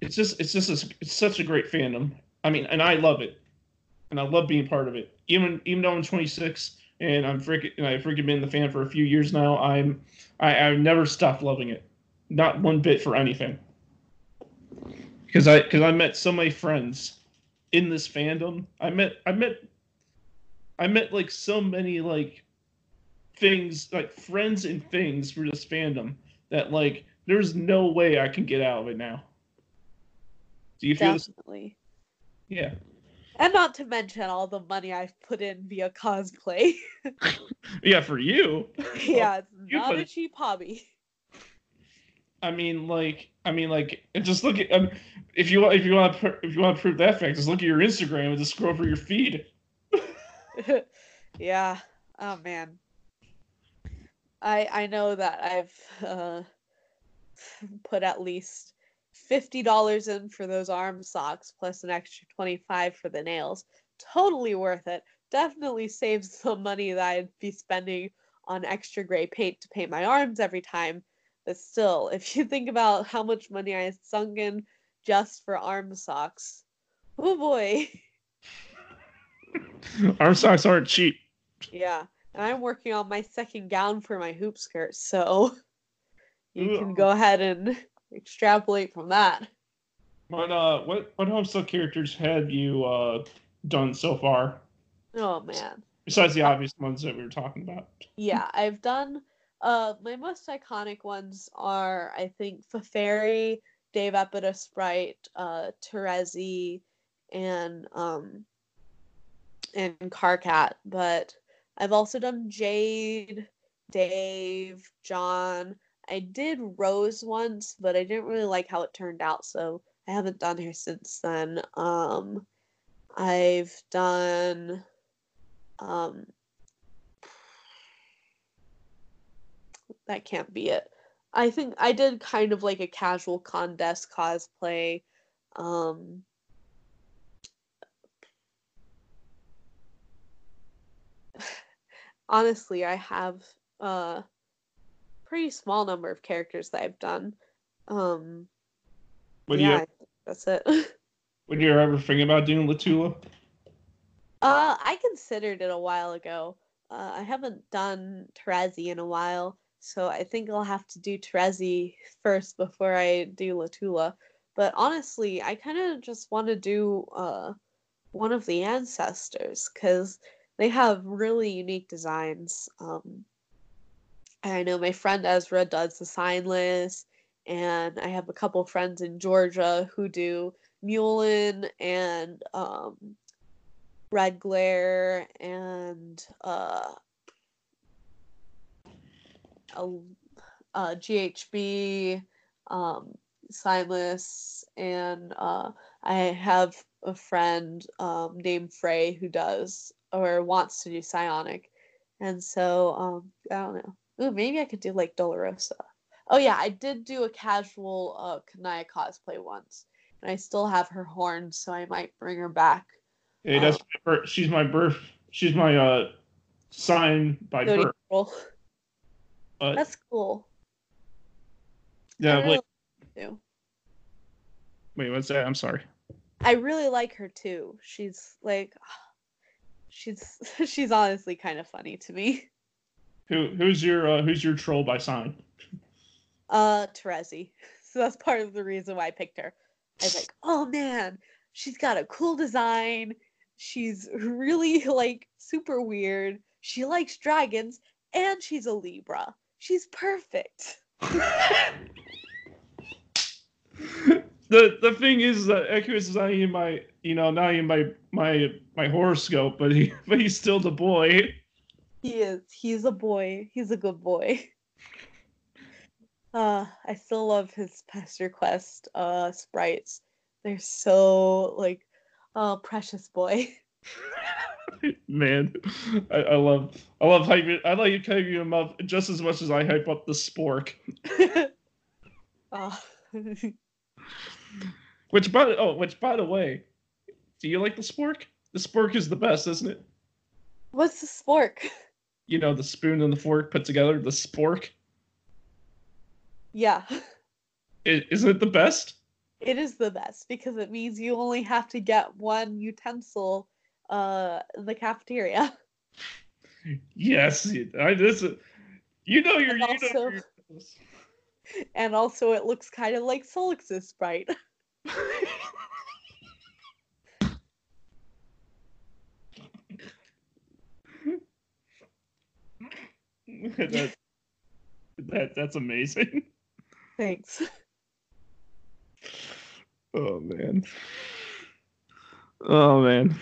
it's just, it's just, a, it's such a great fandom. I mean, and I love it, and I love being part of it. Even even though I'm 26 and I'm freaking, and I've freaking been the fan for a few years now, I'm, I, I've never stopped loving it, not one bit for anything. Because I, because I met so many friends in this fandom. I met, I met I met like so many like things, like friends and things for this fandom that like there's no way I can get out of it now. Do you feel definitely this? Yeah. and not to mention all the money I've put in via cosplay Yeah, for you. yeah it's you not a cheap hobby I mean, like, I mean, like, just look at. Um, if you want, if you want to, if you want to prove that fact, just look at your Instagram and just scroll through your feed. yeah. Oh man. I I know that I've uh, put at least fifty dollars in for those arm socks, plus an extra twenty five for the nails. Totally worth it. Definitely saves some money that I'd be spending on extra gray paint to paint my arms every time. But still, if you think about how much money I sunk in just for arm socks, oh boy. Arm socks aren't cheap. Yeah, and I'm working on my second gown for my hoop skirt, so you can go ahead and extrapolate from that. What uh, what what Homestuck characters have you uh done so far? Oh man. Besides the obvious ones that we were talking about. Yeah, I've done uh my most iconic ones are I think Feferi, Dave Epida Sprite, uh Terezi, and um and Karkat, but I've also done Jade, Dave, John. I did Rose once, but I didn't really like how it turned out, so I haven't done her since then. Um I've done um that can't be it. I think I did kind of like a casual contest cosplay. Um, honestly, I have a pretty small number of characters that I've done. Um, Would yeah, you that's it. would you ever think about doing Latula? Uh, I considered it a while ago. Uh, I haven't done Terezi in a while, so I think I'll have to do Terezi first before I do Latula. But honestly, I kind of just want to do uh, one of the ancestors because they have really unique designs. Um, I know my friend Ezra does the signless, and I have a couple friends in Georgia who do Meulin and um, Redglare and uh, uh, GHB, um, Signless, and uh, I have a friend um, named Frey who does or wants to do Psiioniic. And so, um, I don't know. Ooh, maybe I could do like Dolorosa. Oh yeah, I did do a casual uh, Kanaya cosplay once, and I still have her horns, so I might bring her back. Hey, that's my birth. She's my birth. She's my uh sign by birth. That's cool. yeah, really, wait, like too. wait, what's that? I'm sorry. I really like her too. She's like, she's she's honestly kind of funny to me. Who who's your uh, who's your troll by sign? Uh, Terezi. So that's part of the reason why I picked her. I was like, oh man, she's got a cool design. She's really like super weird. She likes dragons, and she's a Libra. She's perfect. the the thing is that Equius is not even my you know not even my my my horoscope, but he but he's still the boy. He is. He's a boy. He's a good boy. Uh, I still love his Pesterquest uh sprites. They're so like, oh, precious boy. Man, I, I love I love hyping I like hyping him up just as much as I hype up the spork. oh. Which by the oh, which by the way, do you like the spork? The spork is the best, isn't it? What's the spork? You know, the spoon and the fork put together, the spork. Yeah, Isn't it the best? it is the best because it means you only have to get one utensil uh in the cafeteria. Yes, I this you know you're you know you're- And also it looks kind of like Sollux's sprite. that, that that's amazing. Thanks. Oh man. Oh man.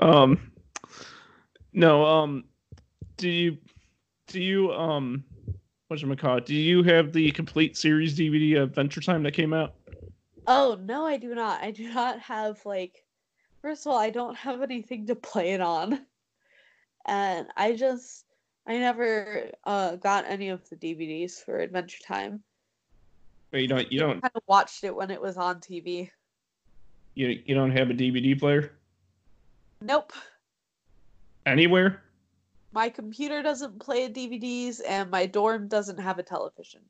Um no, um do you do you um whatchamacallit, do you have the complete series DVD of Adventure Time that came out? Oh, no, I do not. I do not have like first of all, I don't have anything to play it on. And I just I never uh got any of the DVDs for Adventure Time. But you don't you don't kind of watched it when it was on TV. you, you don't have a DVD player Nope. anywhere? My computer doesn't play DVDs and my dorm doesn't have a television.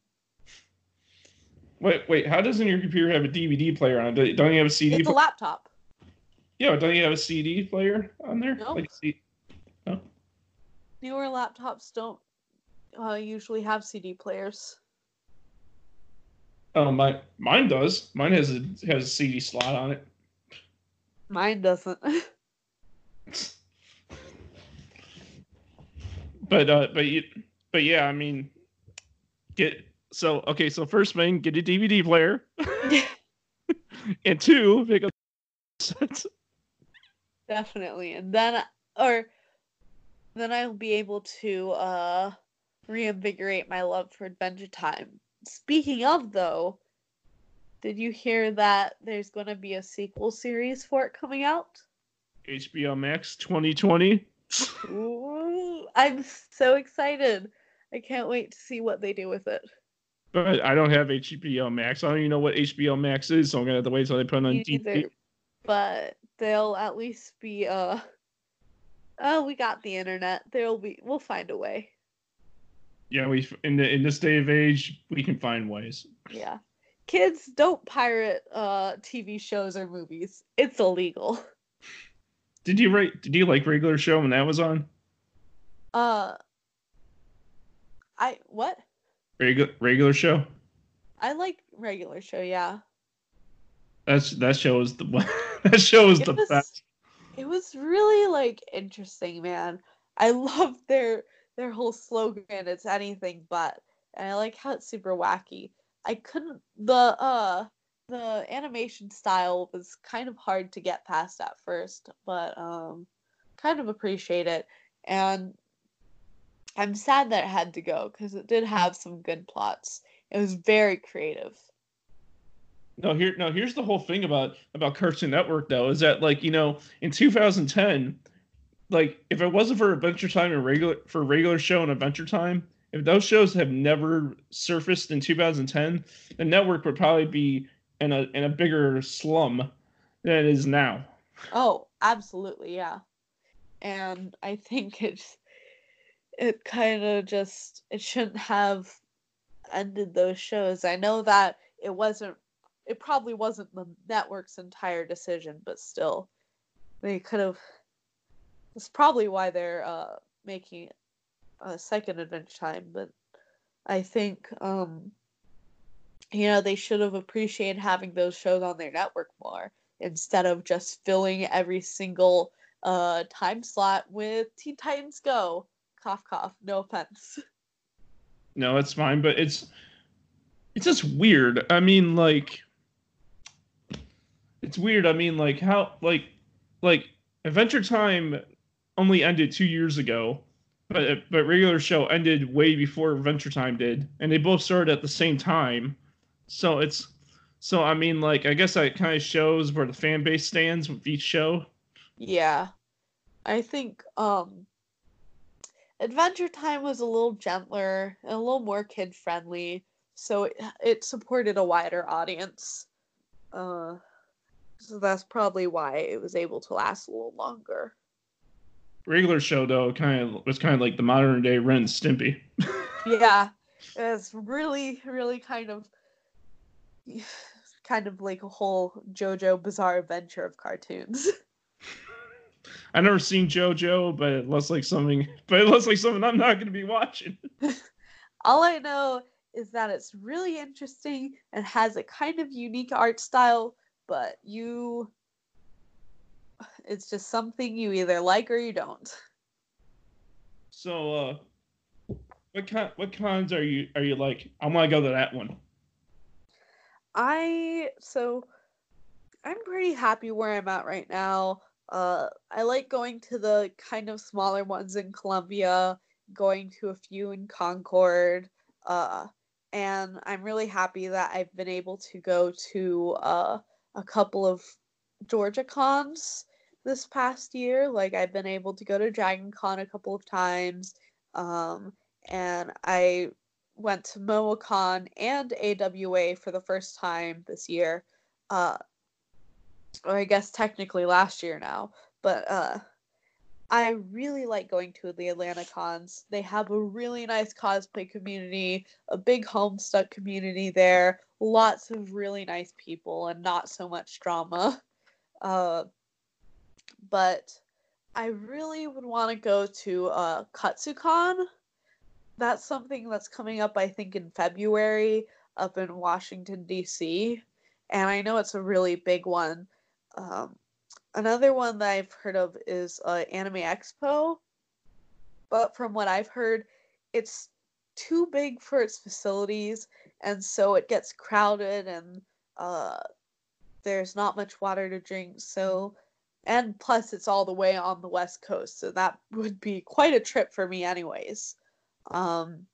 Wait, wait, how doesn't your computer have a DVD player on it? Don't you have a CD It's a laptop. Yeah, don't you have a CD player on there? Nope. Like C- Newer laptops don't uh, usually have CD players. Oh my, mine does. Mine has a has a CD slot on it. Mine doesn't. But uh, but you, but yeah, I mean, get so okay. So first thing, get a DVD player, and two, pick up. Definitely. And then or then I'll be able to uh reinvigorate my love for Adventure Time. Speaking of though, did you hear that there's going to be a sequel series for it coming out? HBO Max 2020. Ooh, I'm so excited. I can't wait to see what they do with it. But I don't have HBO Max. I don't even know what HBO Max is, so I'm gonna have to wait till they put it on neither. But they'll at least be uh oh we got the internet. There'll be we'll find a way. Yeah, we in the in this day of age, we can find ways. Yeah. Kids don't pirate uh TV shows or movies. It's illegal. Did you rate? Did you like regular show when that was on? Uh I what? Regular regular show. I like regular show, yeah. That's that show is the one. that show is It the was- best. It was really like interesting, man. I love their their whole slogan, it's anything but. And I like how it's super wacky. I couldn't the uh the animation style was kind of hard to get past at first, but um kind of appreciate it. And I'm sad that it had to go because it did have some good plots. It was very creative. No, here no, here's the whole thing about about Cartoon Network though, is that like, you know, in 2010, like if it wasn't for Adventure Time and regular for regular show and Adventure Time, if those shows have never surfaced in 2010, the network would probably be in a in a bigger slum than it is now. Oh, absolutely, yeah. And I think it's it kind of just it shouldn't have ended those shows. I know that it wasn't it probably wasn't the network's entire decision, but still they could have that's probably why they're uh making a second Adventure Time, but I think um you know they should have appreciated having those shows on their network more instead of just filling every single uh time slot with Teen Titans Go. Cough cough, no offense. No, it's fine, but it's it's just weird. I mean, like it's weird. I mean, like how like like Adventure Time only ended two years ago, but but regular show ended way before Adventure Time did, and they both started at the same time. So it's so I mean, like I guess that kind of shows where the fan base stands with each show. Yeah. I think um Adventure Time was a little gentler and a little more kid friendly, so it, it supported a wider audience. Uh so that's probably why it was able to last a little longer. Regular show though kind of was kind of like the modern day Ren Stimpy. yeah it's really really kind of kind of like a whole jojo bizarre adventure of cartoons I never seen JoJo, but it looks like something. But it looks like something I'm not going to be watching. all i know is that it's really interesting and has a kind of unique art style but you it's just something you either like or you don't So, uh, what kind? What cons are you are you like? I want to go to that one. I so I'm pretty happy where I'm at right now. Uh, I like going to the kind of smaller ones in Columbia, going to a few in Concord, uh, and I'm really happy that I've been able to go to uh, a couple of Georgia cons this past year. Like I've been able to go to Dragon Con a couple of times, um, and I went to MomoCon and AWA for the first time this year. Uh, or I guess technically last year now, but uh, I really like going to the Atlanta cons. They have a really nice cosplay community, a big Homestuck community there, lots of really nice people, and not so much drama. Uh, but I really would want to go to uh, KatsuCon that's something that's coming up, I think, in February up in Washington, D.C. And I know it's a really big one. Um, another one that I've heard of is uh, Anime Expo. But from what I've heard, it's too big for its facilities. And so it gets crowded and uh, there's not much water to drink. So, and plus, it's all the way on the West Coast. So that would be quite a trip for me, anyways. Um,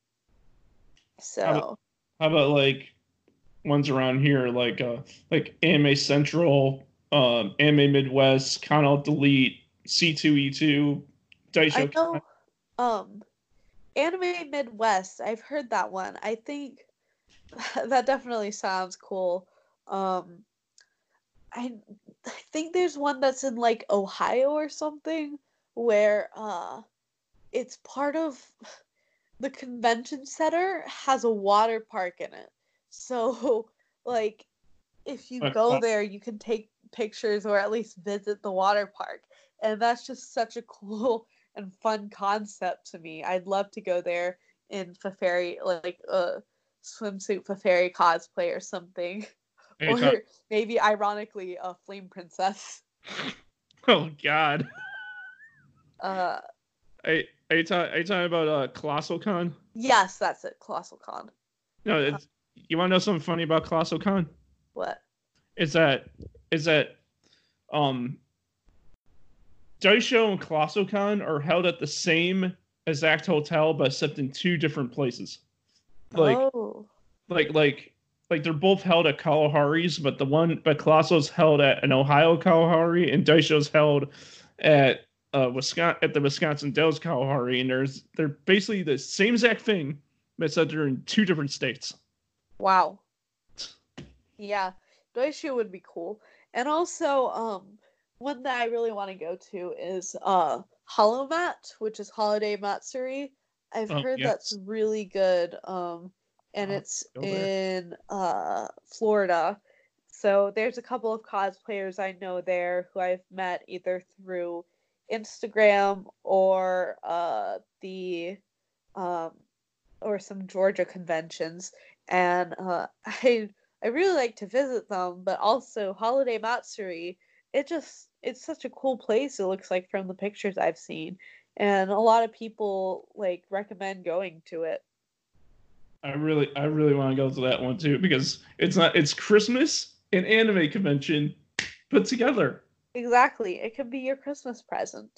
so How about like ones around here, like uh, like Anime Central, um, Anime Midwest, Con Delete, C two E two, Daisho. I know, um, Anime Midwest. I've heard that one. I think that definitely sounds cool. Um, I, I think there's one that's in like Ohio or something where uh, it's part of the convention center has a water park in it. So like if you go there, you can take pictures or at least visit the water park. And that's just such a cool and fun concept to me. I'd love to go there in Feferi, like a swimsuit Feferi cosplay or something. Anytime. Or maybe ironically a flame princess. Oh god. Uh are, are you, ta- are you talking about uh, Colossal Con? Yes, that's it. Colossal Con. No, it's, you want to know something funny about Colossal Con? What? Is that is that um Daisho and Colossal Con are held at the same exact hotel, but except in two different places. Like, oh. like, like, like they're both held at Kalahari's, but the one, but Colossal's held at an Ohio Kalahari, and Daisho's held at uh Wisconsin at the Wisconsin Dells Kalahari, and there's they're basically the same exact thing, but except they're in two different states. Wow. Yeah, Show would be cool, and also um one that I really want to go to is uh Mat, which is Holiday Matsuri. I've oh, heard yes. that's really good. Um and it's in uh Florida. So there's a couple of cosplayers I know there who I've met either through Instagram or uh the um or some Georgia conventions and uh I I really like to visit them, but also Holiday Matsuri it just it's such a cool place it looks like from the pictures I've seen and a lot of people like recommend going to it. I really I really want to go to that one too because it's not it's Christmas and anime convention put together. Exactly. It could be your Christmas present.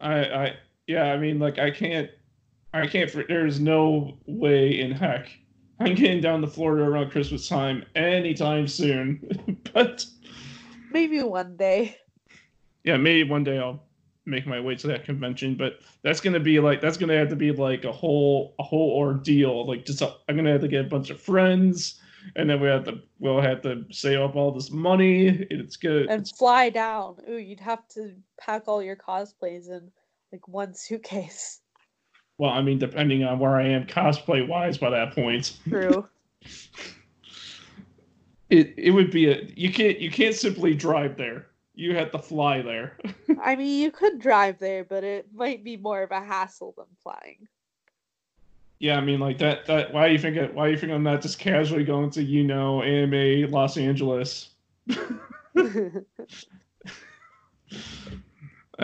I I yeah, I mean like I can't I can't there's no way in heck I'm getting down to Florida around Christmas time anytime soon. but maybe one day. Yeah, maybe one day I'll make my way to that convention, but that's gonna be like that's gonna have to be like a whole a whole ordeal. Like just i am gonna have to get a bunch of friends, and then we have to we'll have to save up all this money. It's good and fly down. Ooh, you'd have to pack all your cosplays in like one suitcase. Well, I mean, depending on where I am cosplay wise by that point. True. it it would be a you can't you can't simply drive there. You have to fly there. I mean, you could drive there, but it might be more of a hassle than flying. Yeah, I mean, like that. That why do you think? it, Why do you think I'm not just casually going to you know AMA Los Angeles?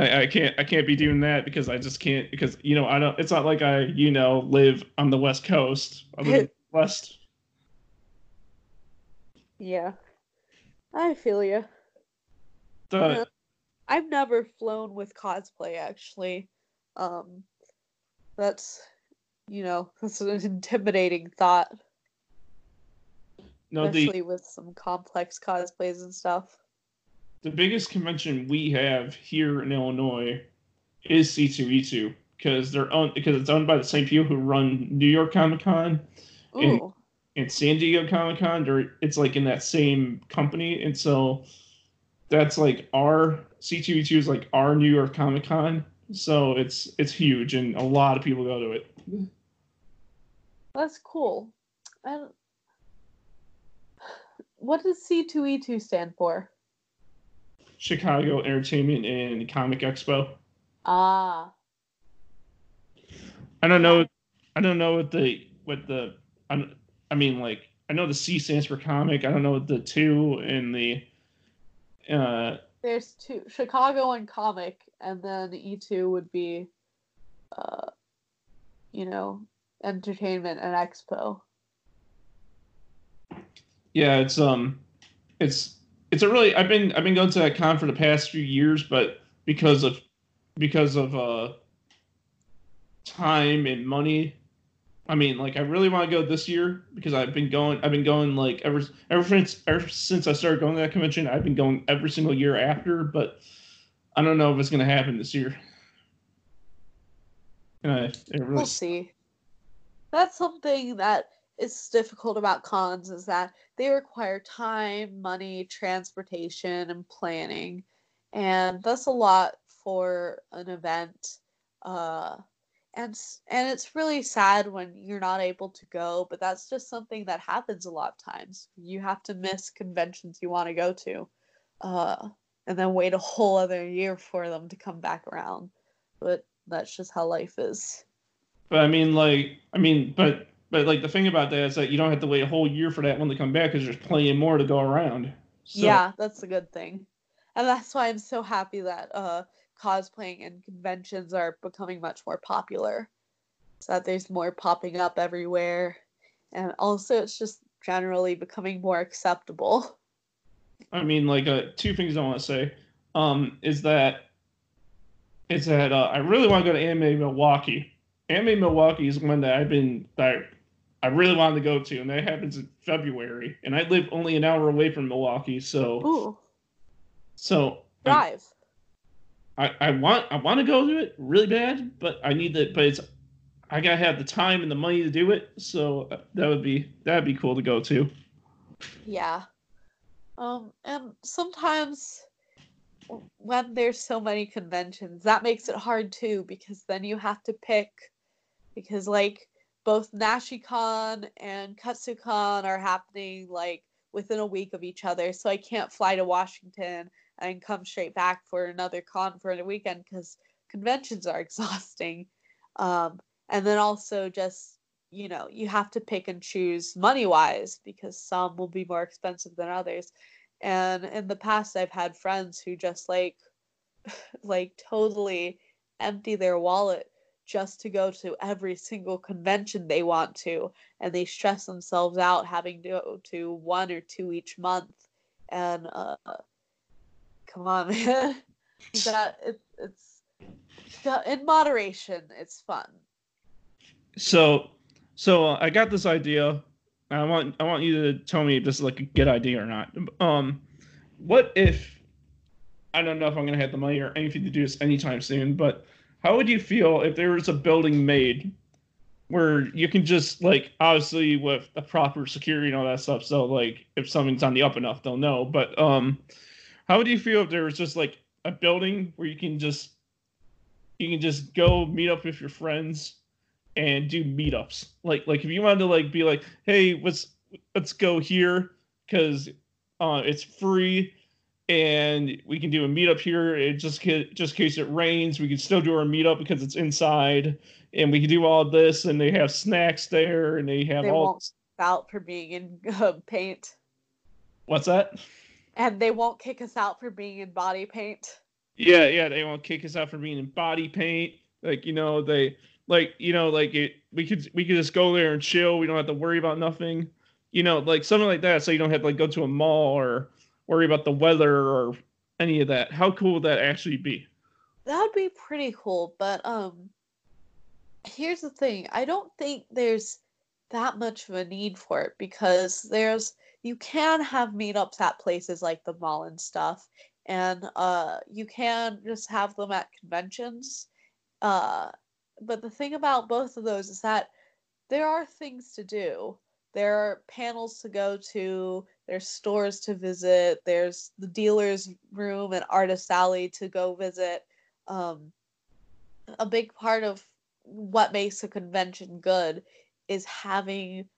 I, I can't I can't be doing that because I just can't because you know I don't it's not like I you know live on the west coast. I live west. Yeah. I feel you. I've never flown with cosplay actually. Um that's you know that's an intimidating thought. No, especially the... with some complex cosplays and stuff the biggest convention we have here in Illinois is C2E2 because they're owned because it's owned by the same people who run New York Comic Con and, and San Diego Comic Con. Or it's like in that same company, and so that's like our C2E2 is like our New York Comic Con. So it's it's huge, and a lot of people go to it. That's cool. And what does C2E2 stand for? Chicago Entertainment and Comic Expo. Ah. I don't know. I don't know what the what the. I, I mean, like I know the C stands for comic. I don't know what the two in the. Uh, There's two Chicago and comic, and then E two would be, uh, you know, entertainment and expo. Yeah, it's um, it's it's a really I've been I've been going to that con for the past few years, but because of because of uh time and money. I mean, like I really want to go this year because I've been going I've been going like ever ever since ever since I started going to that convention, I've been going every single year after, but I don't know if it's gonna happen this year. Uh, really... We'll see. That's something that is difficult about cons is that they require time, money, transportation, and planning, and that's a lot for an event. Uh, and and it's really sad when you're not able to go, but that's just something that happens a lot of times. You have to miss conventions you want to go to, uh, and then wait a whole other year for them to come back around. But that's just how life is. But I mean, like, I mean, but but like the thing about that is that you don't have to wait a whole year for that one to come back because there's plenty more to go around. So. Yeah, that's a good thing, and that's why I'm so happy that uh, cosplaying and conventions are becoming much more popular. So that there's more popping up everywhere, and also it's just generally becoming more acceptable. I mean, like, uh, two things I want to say um, is that is that uh, I really want to go to Anime Milwaukee. Anime Milwaukee is one that I've been that I really wanted to go to, and that happens in February. And I live only an hour away from Milwaukee, so Ooh. so drive. I, I want I want to go to it really bad, but I need that. But it's I gotta have the time and the money to do it. So uh, that would be that'd be cool to go to. Yeah. Um, and sometimes when there's so many conventions, that makes it hard too because then you have to pick because like both NashiCon and KatsuCon are happening like within a week of each other. So I can't fly to Washington and come straight back for another con for a weekend because conventions are exhausting. Um, and then also just you know you have to pick and choose money wise because some will be more expensive than others and in the past i've had friends who just like like totally empty their wallet just to go to every single convention they want to and they stress themselves out having to go to one or two each month. And uh come on man. That it, it's in moderation it's fun. So so uh, i got this idea. I want I want you to tell me if this is like a good idea or not. Um, what if I don't know if I'm gonna have the money or anything to do this anytime soon, but how would you feel if there was a building made where you can just like obviously with the proper security and all that stuff, so like if something's on the up and up, they'll know. But um, how would you feel if there was just like a building where you can just you can just go meet up with your friends and do meetups. Like like if you wanted to like be like, hey, let's let's go here because uh, it's free and we can do a meetup here. It just just in case it rains, we can still do our meetup because it's inside, and we can do all this. And they have snacks there, and they have they all. Won't out for being in uh, paint. What's that? And they won't kick us out for being in body paint. Yeah, yeah, they won't kick us out for being in body paint. Like you know, they like you know like it we could we could just go there and chill we don't have to worry about nothing you know like something like that so you don't have to like go to a mall or worry about the weather or any of that. How cool would that actually be? That would be pretty cool but um here's the thing. I don't think there's that much of a need for it because there's you can have meetups at places like the mall and stuff and uh you can just have them at conventions uh but the thing about both of those is that there are things to do. There are panels to go to, there's stores to visit, there's the dealer's room and artist alley to go visit. Um, a big part of what makes a convention good is having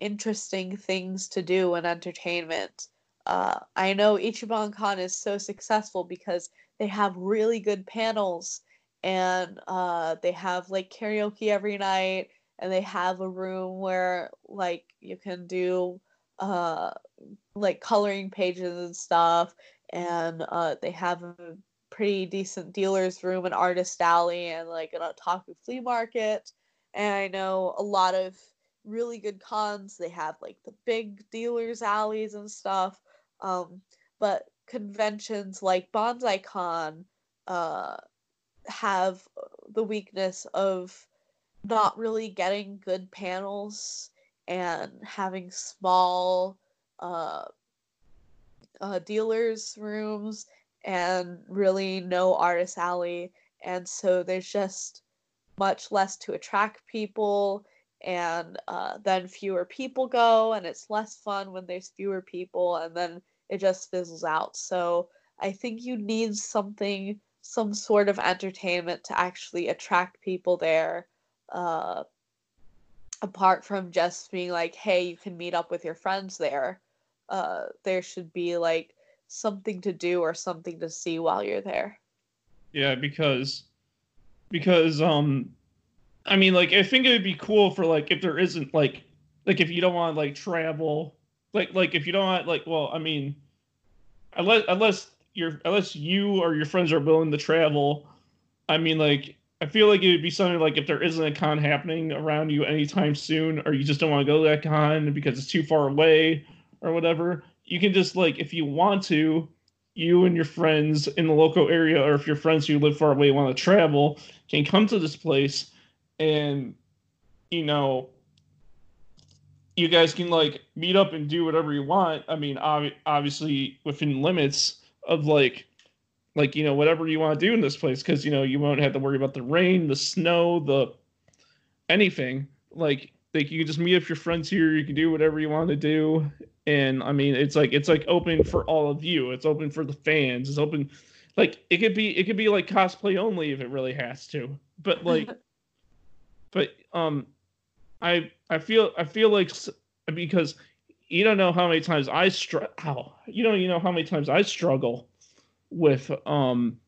interesting things to do and entertainment. Uh, I know Ichiban Con is so successful because they have really good panels and uh, they have like karaoke every night and they have a room where like you can do uh, like coloring pages and stuff and uh, they have a pretty decent dealer's room and artist alley and like an otaku flea market. And i know a lot of really good cons. They have like the big dealers alleys and stuff um, but conventions like bonsai con uh, have the weakness of not really getting good panels and having small uh, uh, dealers rooms and really no artist alley. And so there's just much less to attract people and uh, then fewer people go and it's less fun when there's fewer people and then it just fizzles out. So i think you need something some sort of entertainment to actually attract people there uh, apart from just being like hey you can meet up with your friends there uh, there should be like something to do or something to see while you're there. Yeah because because um I mean, like, I think it would be cool for like if there isn't like like if you don't want like travel, like like if you don't want like well, I mean, unless unless you're unless you or your friends are willing to travel, I mean, like I feel like it would be something like if there isn't a con happening around you anytime soon, or you just don't want to go to that con because it's too far away or whatever, you can just like if you want to, you and your friends in the local area, or if your friends who live far away want to travel, can come to this place and you know you guys can like meet up and do whatever you want. I mean ob- obviously within limits of like like you know whatever you want to do in this place because you know you won't have to worry about the rain the snow the anything. Like like you can just meet up your friends here you can do whatever you want to do. And i mean it's like it's like open for all of you. It's open for the fans. It's open like it could be it could be like cosplay only if it really has to. But like but um, I I feel I feel like because you don't know how many times I struggle. You don't you know how many times I struggle with um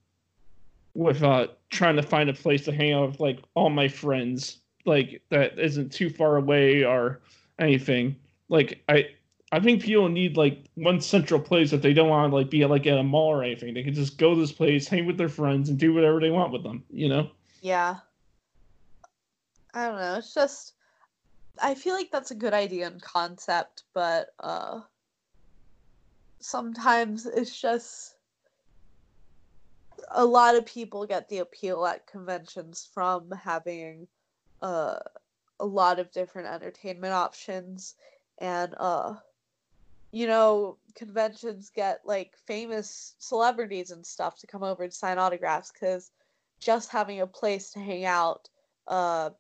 with uh trying to find a place to hang out with like all my friends like that isn't too far away or anything. Like I I think people need like one central place that they don't want to like be like at a mall or anything. They can just go to this place, hang with their friends, and do whatever they want with them. You know? Yeah. I don't know. It's just I feel like that's a good idea and concept, but uh sometimes it's just a lot of people get the appeal at conventions from having uh, a lot of different entertainment options and uh you know conventions get like famous celebrities and stuff to come over and sign autographs cuz just having a place to hang out uh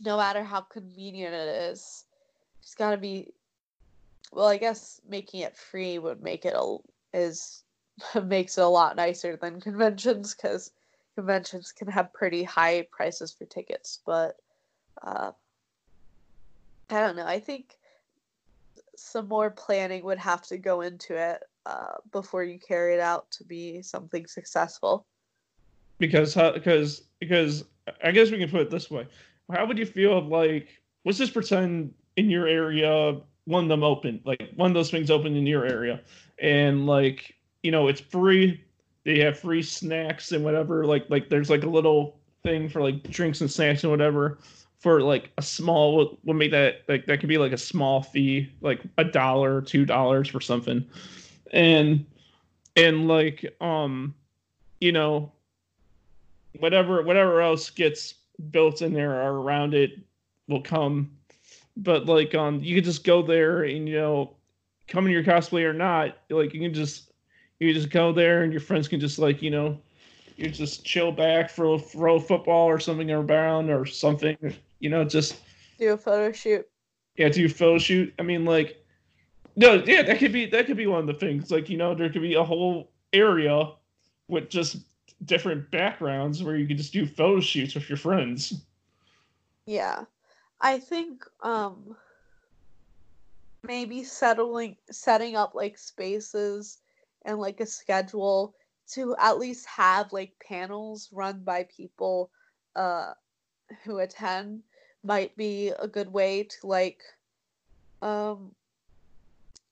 no matter how convenient it is. It's got to be. Well, I guess making it free would make it a is makes it a lot nicer than conventions because conventions can have pretty high prices for tickets. But uh, I don't know. I think some more planning would have to go into it uh, before you carry it out to be something successful. Because because because I guess we can put it this way: how would you feel if like let's just pretend in your area one of them open like one of those things open in your area and like you know it's free they have free snacks and whatever like like there's like a little thing for like drinks and snacks and whatever for like a small we'll, make that like that could be like a small fee like a dollar two dollars for something and and like um you know whatever whatever else gets built in there or around it will come. But like um you can just go there and you know come in your cosplay or not, like you can just you just go there and your friends can just like, you know, you just chill back for a throw football or something around or something, you know, just do a photo shoot. Yeah, do a photo shoot. I mean like no, yeah, that could be that could be one of the things. Like, you know, there could be a whole area with just different backgrounds where you could just do photo shoots with your friends. Yeah. I think um maybe settling setting up like spaces and like a schedule to at least have like panels run by people uh who attend might be a good way to like um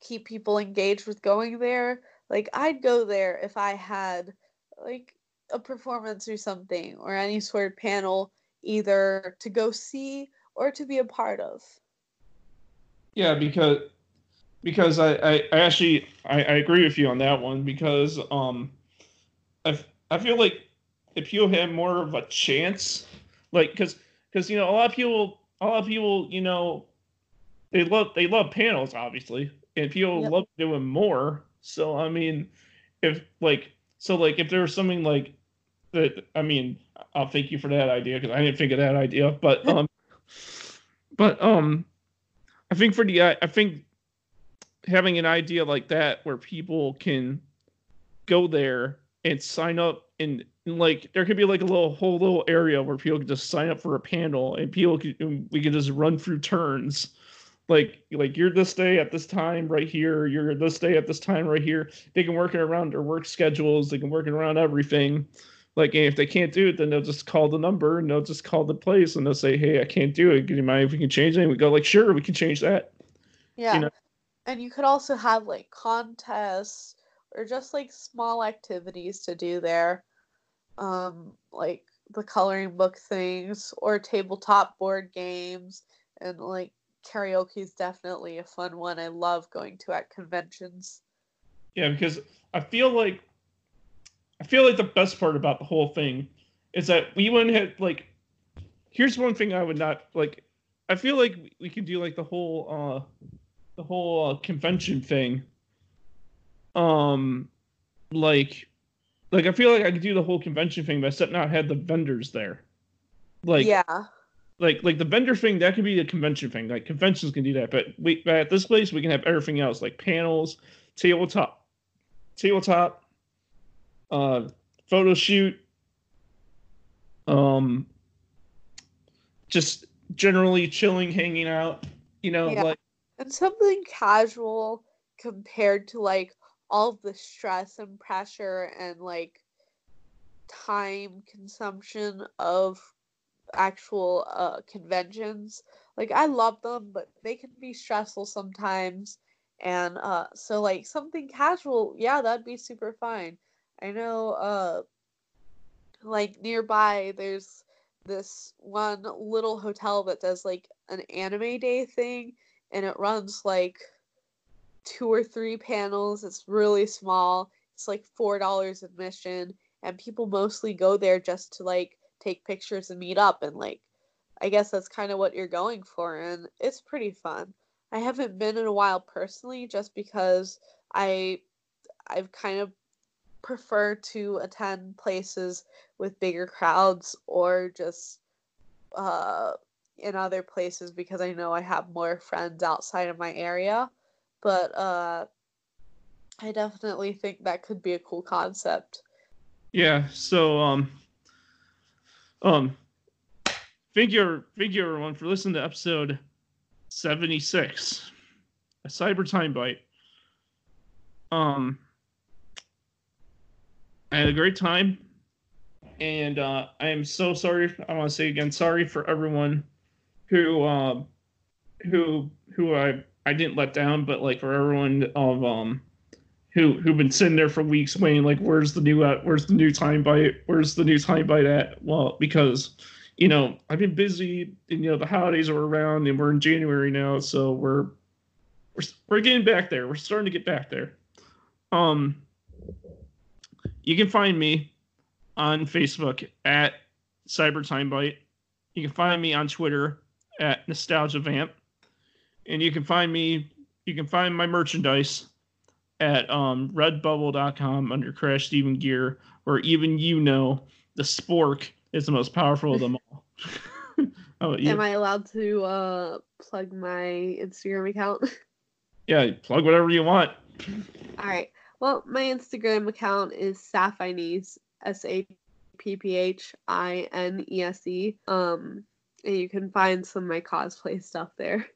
keep people engaged with going there. Like i'd go there if i had like a performance or something or any sort of panel either to go see or to be a part of. Yeah because because i i, I actually I, I agree with you on that one because um i i feel like if you have more of a chance like because because you know a lot of people a lot of people you know they love they love panels obviously and people yep. love doing more so i mean if like so like if there was something like that I mean, I'll thank you for that idea because I didn't think of that idea. But um, but um, I think for the I think having an idea like that where people can go there and sign up and, and like there could be like a little whole little area where people can just sign up for a panel and people can we can just run through turns. Like like you're this day at this time right here you're this day at this time right here. They can work it around their work schedules they can work it around everything. Like if they can't do it then they'll just call the number and they'll just call the place and they'll say hey i can't do it. Do you mind if we can change it and we go like sure we can change that. Yeah. you know? And you could also have like contests or just like small activities to do there. Um, like the coloring book things or tabletop board games and like karaoke is definitely a fun one. I love going to at conventions. Yeah, because I feel like I feel like the best part about the whole thing is that we wouldn't have like. Here's one thing I would not like. I feel like we- could do like the whole uh the whole uh, convention thing. Um, like, like I feel like I could do the whole convention thing by setting out had the vendors there. Like, yeah. like like the vendor thing that could be a convention thing like conventions can do that but we but at this place we can have everything else like panels tabletop tabletop uh photo shoot um just generally chilling hanging out you know Yeah. like and something casual compared to like all the stress and pressure and like time consumption of actual uh conventions. Like i love them but they can be stressful sometimes. And uh so like something casual yeah that'd be super fine. I know uh like nearby there's this one little hotel that does like an anime day thing and it runs like two or three panels. It's really small. It's like four dollars admission, and people mostly go there just to like take pictures and meet up. And like, I guess that's kind of what you're going for, and it's pretty fun. I haven't been in a while personally, just because I I've kind of prefer to attend places with bigger crowds or just uh in other places because I know I have more friends outside of my area. But uh I definitely think that could be a cool concept. yeah so um um thank you thank you everyone for listening to episode 76 a cyber time bite um i had a great time and uh i am so sorry i want to say again sorry for everyone who um who who i i didn't let down but like for everyone of um who who've been sitting there for weeks waiting like where's the new uh, where's the new time bite where's the new time bite at well because you know i've been busy and you know the holidays are around and we're in january now so we're we're, we're getting back there. We're starting to get back there. Um you can find me on facebook at cyber time bite you can find me on twitter at nostalgia vamp and you can find me you can find my merchandise at um, redbubble.com under Crash Steven Gear, where even you know the spork is the most powerful of them all. oh, yeah. Am I allowed to uh plug my Instagram account? yeah, plug whatever you want. All right. Well, my Instagram account is Sapphinese, S A P P H I N E S E. Um, you can find some of my cosplay stuff there.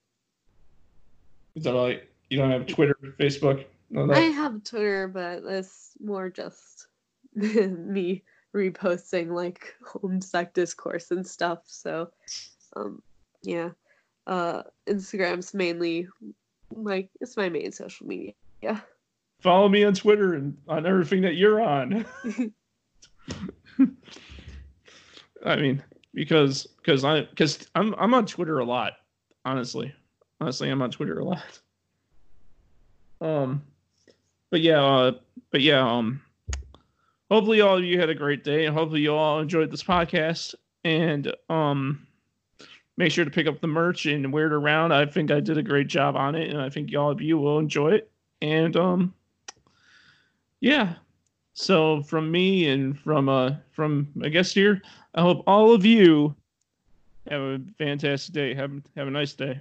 Is that like you don't have Twitter, Facebook? I have Twitter, but it's more just me reposting like Homestuck discourse and stuff. So, um, yeah. Uh, Instagram's mainly like it's my main social media. Yeah. follow me on Twitter and on everything that you're on. I mean, because because I because I'm I'm on Twitter a lot. Honestly, honestly, I'm on Twitter a lot. Um, but yeah, uh, but yeah, um, hopefully all of you had a great day, and hopefully you all enjoyed this podcast. And um, make sure to pick up the merch and wear it around. I think I did a great job on it, and I think all of you will enjoy it. And um, yeah. So from me and from uh from my guest here, I hope all of you Have a fantastic day. Have have a nice day.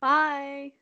Bye.